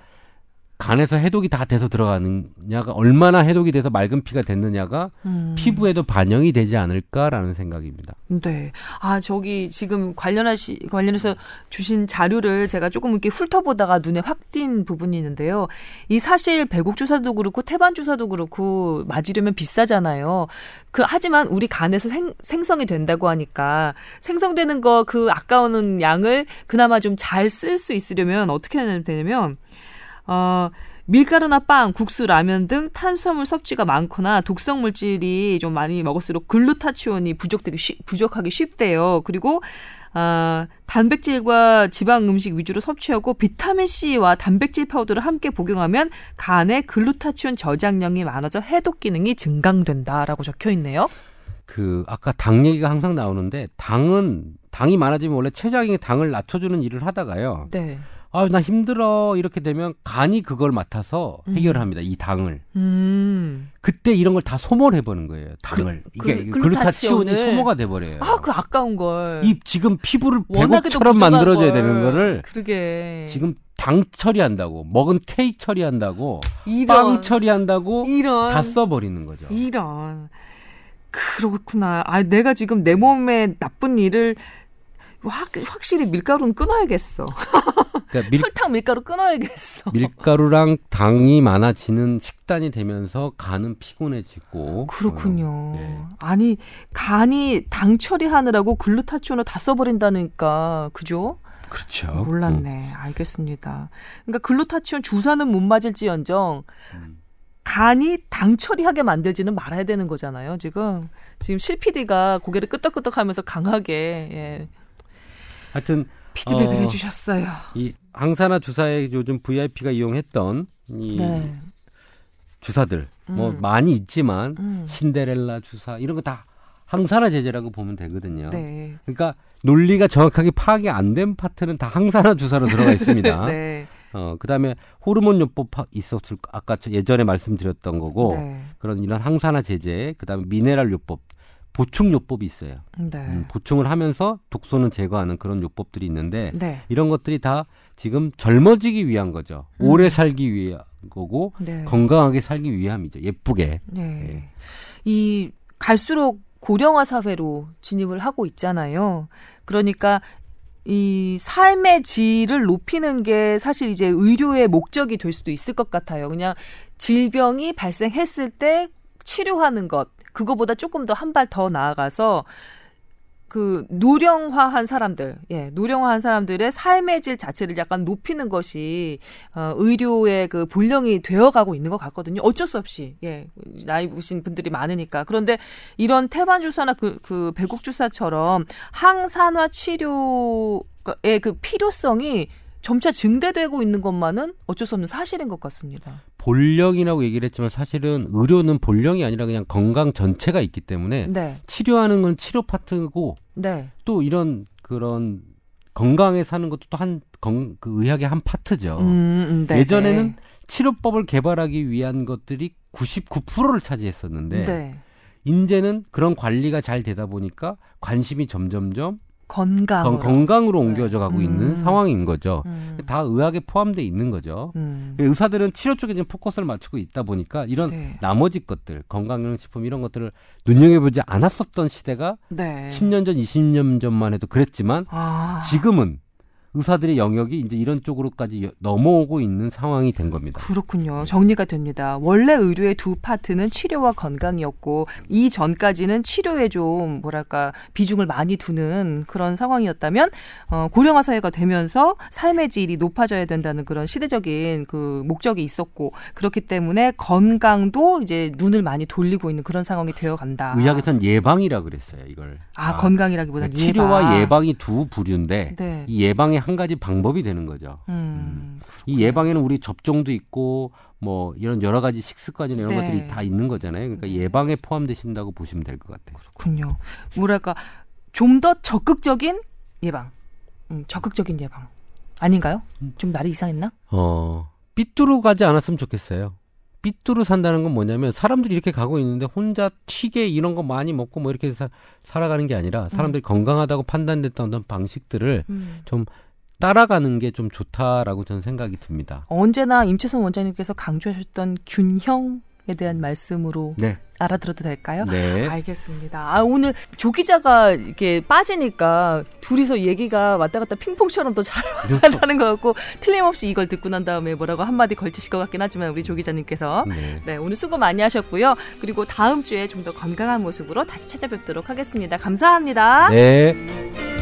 간에서 해독이 다 돼서 들어가느냐가 얼마나 해독이 돼서 맑은 피가 됐느냐가 음. 피부에도 반영이 되지 않을까라는 생각입니다. 네. 아, 저기 지금 관련하시, 관련해서 주신 자료를 제가 조금 이렇게 훑어보다가 눈에 확 띈 부분이 있는데요. 이 사실 배곡 주사도 그렇고 태반 주사도 그렇고 맞으려면 비싸잖아요. 그, 하지만 우리 간에서 생, 생성이 된다고 하니까 생성되는 거 그 아까운 양을 그나마 좀 잘 쓸 수 있으려면 어떻게 해야 되냐면, 어, 밀가루나 빵, 국수, 라면 등 탄수화물 섭취가 많거나 독성 물질이 좀 많이 먹을수록 글루타치온이 부족되기 쉬, 부족하기 쉽대요. 그리고 아, 단백질과 지방 음식 위주로 섭취하고 비타민 C와 단백질 파우더를 함께 복용하면 간에 글루타치온 저장량이 많아져 해독 기능이 증강된다라고 적혀 있네요. 그 아까 당 얘기가 항상 나오는데 당은 당이 많아지면 원래 췌장이 당을 낮춰주는 일을 하다가요. 네. 아 나 힘들어 이렇게 되면 간이 그걸 맡아서 해결합니다. 이 당을 음. 그때 이런 걸 다 소모를 해버는 거예요. 당을 이게 글- 글루타치온이 글루타치온을. 소모가 돼 버려요. 아, 그 아까운 걸. 이 지금 피부를 부족한 만들어 줘야 걸. 되는 거를 그러게. 지금 당 처리한다고 먹은 케이크 처리한다고 이런 빵 처리한다고 이런 다 써 버리는 거죠. 이런 그렇구나. 아 내가 지금 내 몸에 나쁜 일을 확 확실히 밀가루는 끊어야겠어. 그러니까 밀, 설탕 밀가루 끊어야겠어. 밀가루랑 당이 많아지는 식단이 되면서 간은 피곤해지고 그렇군요. 어, 네. 아니 간이 당 처리하느라고 글루타치온을 다 써버린다니까 그죠? 그렇죠. 몰랐네. 알겠습니다. 그러니까 글루타치온 주사는 못 맞을지언정 음. 간이 당 처리하게 만들지는 말아야 되는 거잖아요. 지금 지금 실 PD가 고개를 끄덕끄덕하면서 강하게 예, 하여튼 피드백을 어, 해주셨어요. 이 항산화 주사에 요즘 VIP가 이용했던 이 네. 주사들 뭐 음. 많이 있지만 음. 신데렐라 주사 이런 거 다 항산화 제제라고 보면 되거든요. 네. 그러니까 논리가 정확하게 파악이 안 된 파트는 다 항산화 주사로 들어가 있습니다. 네. 어, 그다음에 호르몬 요법 파- 있었을 거- 아까 저 예전에 말씀드렸던 거고 네. 그런 이런 항산화 제제, 그다음에 미네랄 요법, 보충 요법이 있어요. 네. 음, 보충을 하면서 독소는 제거하는 그런 요법들이 있는데 네. 이런 것들이 다 지금 젊어지기 위한 거죠. 음. 오래 살기 위한 거고 네. 건강하게 살기 위함이죠. 예쁘게. 네. 이 갈수록 고령화 사회로 진입을 하고 있잖아요. 그러니까 이 삶의 질을 높이는 게 사실 이제 의료의 목적이 될 수도 있을 것 같아요. 그냥 질병이 발생했을 때 치료하는 것 그거보다 조금 더 한 발 더 나아가서 그 노령화한 사람들, 예, 노령화한 사람들의 삶의 질 자체를 약간 높이는 것이 어, 의료의 그 본령이 되어가고 있는 것 같거든요. 어쩔 수 없이, 예, 나이 드신 분들이 많으니까. 그런데 이런 태반 주사나 그, 그 배국 주사처럼 항산화 치료의 그 필요성이 점차 증대되고 있는 것만은 어쩔 수 없는 사실인 것 같습니다. 본령이라고 얘기를 했지만 사실은 의료는 본령이 아니라 그냥 건강 전체가 있기 때문에 네, 치료하는 건 치료 파트고 네, 또 이런 그런 건강하게 사는 것도 또한 그 의학의 한 파트죠. 음, 음, 네, 예전에는 네. 치료법을 개발하기 위한 것들이 99%를 차지했었는데 네. 이제는 그런 관리가 잘 되다 보니까 관심이 점점점 건강으로. 건, 건강으로 옮겨져 가고 음. 있는 상황인 거죠. 음. 다 의학에 포함돼 있는 거죠. 음. 의사들은 치료 쪽에 좀 포커스를 맞추고 있다 보니까 이런 네. 나머지 것들, 건강용식품 이런 것들을 눈여겨보지 않았었던 시대가 네. 10년 전, 20년 전만 해도 그랬지만 아. 지금은 의사들의 영역이 이제 이런 쪽으로까지 여- 넘어오고 있는 상황이 된 겁니다. 그렇군요. 정리가 됩니다. 원래 의료의 두 파트는 치료와 건강이었고 이 전까지는 치료에 좀 뭐랄까 비중을 많이 두는 그런 상황이었다면 어, 고령화 사회가 되면서 삶의 질이 높아져야 된다는 그런 시대적인 그 목적이 있었고 그렇기 때문에 건강도 이제 눈을 많이 돌리고 있는 그런 상황이 되어 간다. 의학에선 예방이라 그랬어요, 이걸. 아, 건강이라기보다는 그러니까 치료와 예방. 예방이 두 부류인데 네. 이 예방의 한 가지 방법이 되는 거죠. 음. 이 예방에는 우리 접종도 있고 뭐 이런 여러 가지 식습관이나 이런 네. 것들이 다 있는 거잖아요. 그러니까 예방에 포함되신다고 보시면 될 것 같아요. 그렇군요. 뭐랄까 좀 더 적극적인 예방, 음, 적극적인 예방 아닌가요? 좀 말이 이상했나? 어, 삐뚤어 가지 않았으면 좋겠어요. 삐뚤어 산다는 건 뭐냐면 사람들이 이렇게 가고 있는데 혼자 튀게 이런 거 많이 먹고 뭐 이렇게 사, 살아가는 게 아니라 사람들이 건강하다고 판단됐던 어떤 방식들을 좀 따라가는 게 좀 좋다라고 저는 생각이 듭니다. 언제나 임채선 원장님께서 강조하셨던 균형 에 대한 말씀으로 네. 알아들어도 될까요? 네. 알겠습니다. 아, 오늘 조 기자가 이렇게 빠지니까 둘이서 얘기가 왔다 갔다 핑퐁처럼 더 잘 하는 것 같고 틀림없이 이걸 듣고 난 다음에 뭐라고 한마디 걸치실 것 같긴 하지만 우리 조 기자님께서 네. 네, 오늘 수고 많이 하셨고요. 그리고 다음 주에 좀 더 건강한 모습으로 다시 찾아뵙도록 하겠습니다. 감사합니다. 네.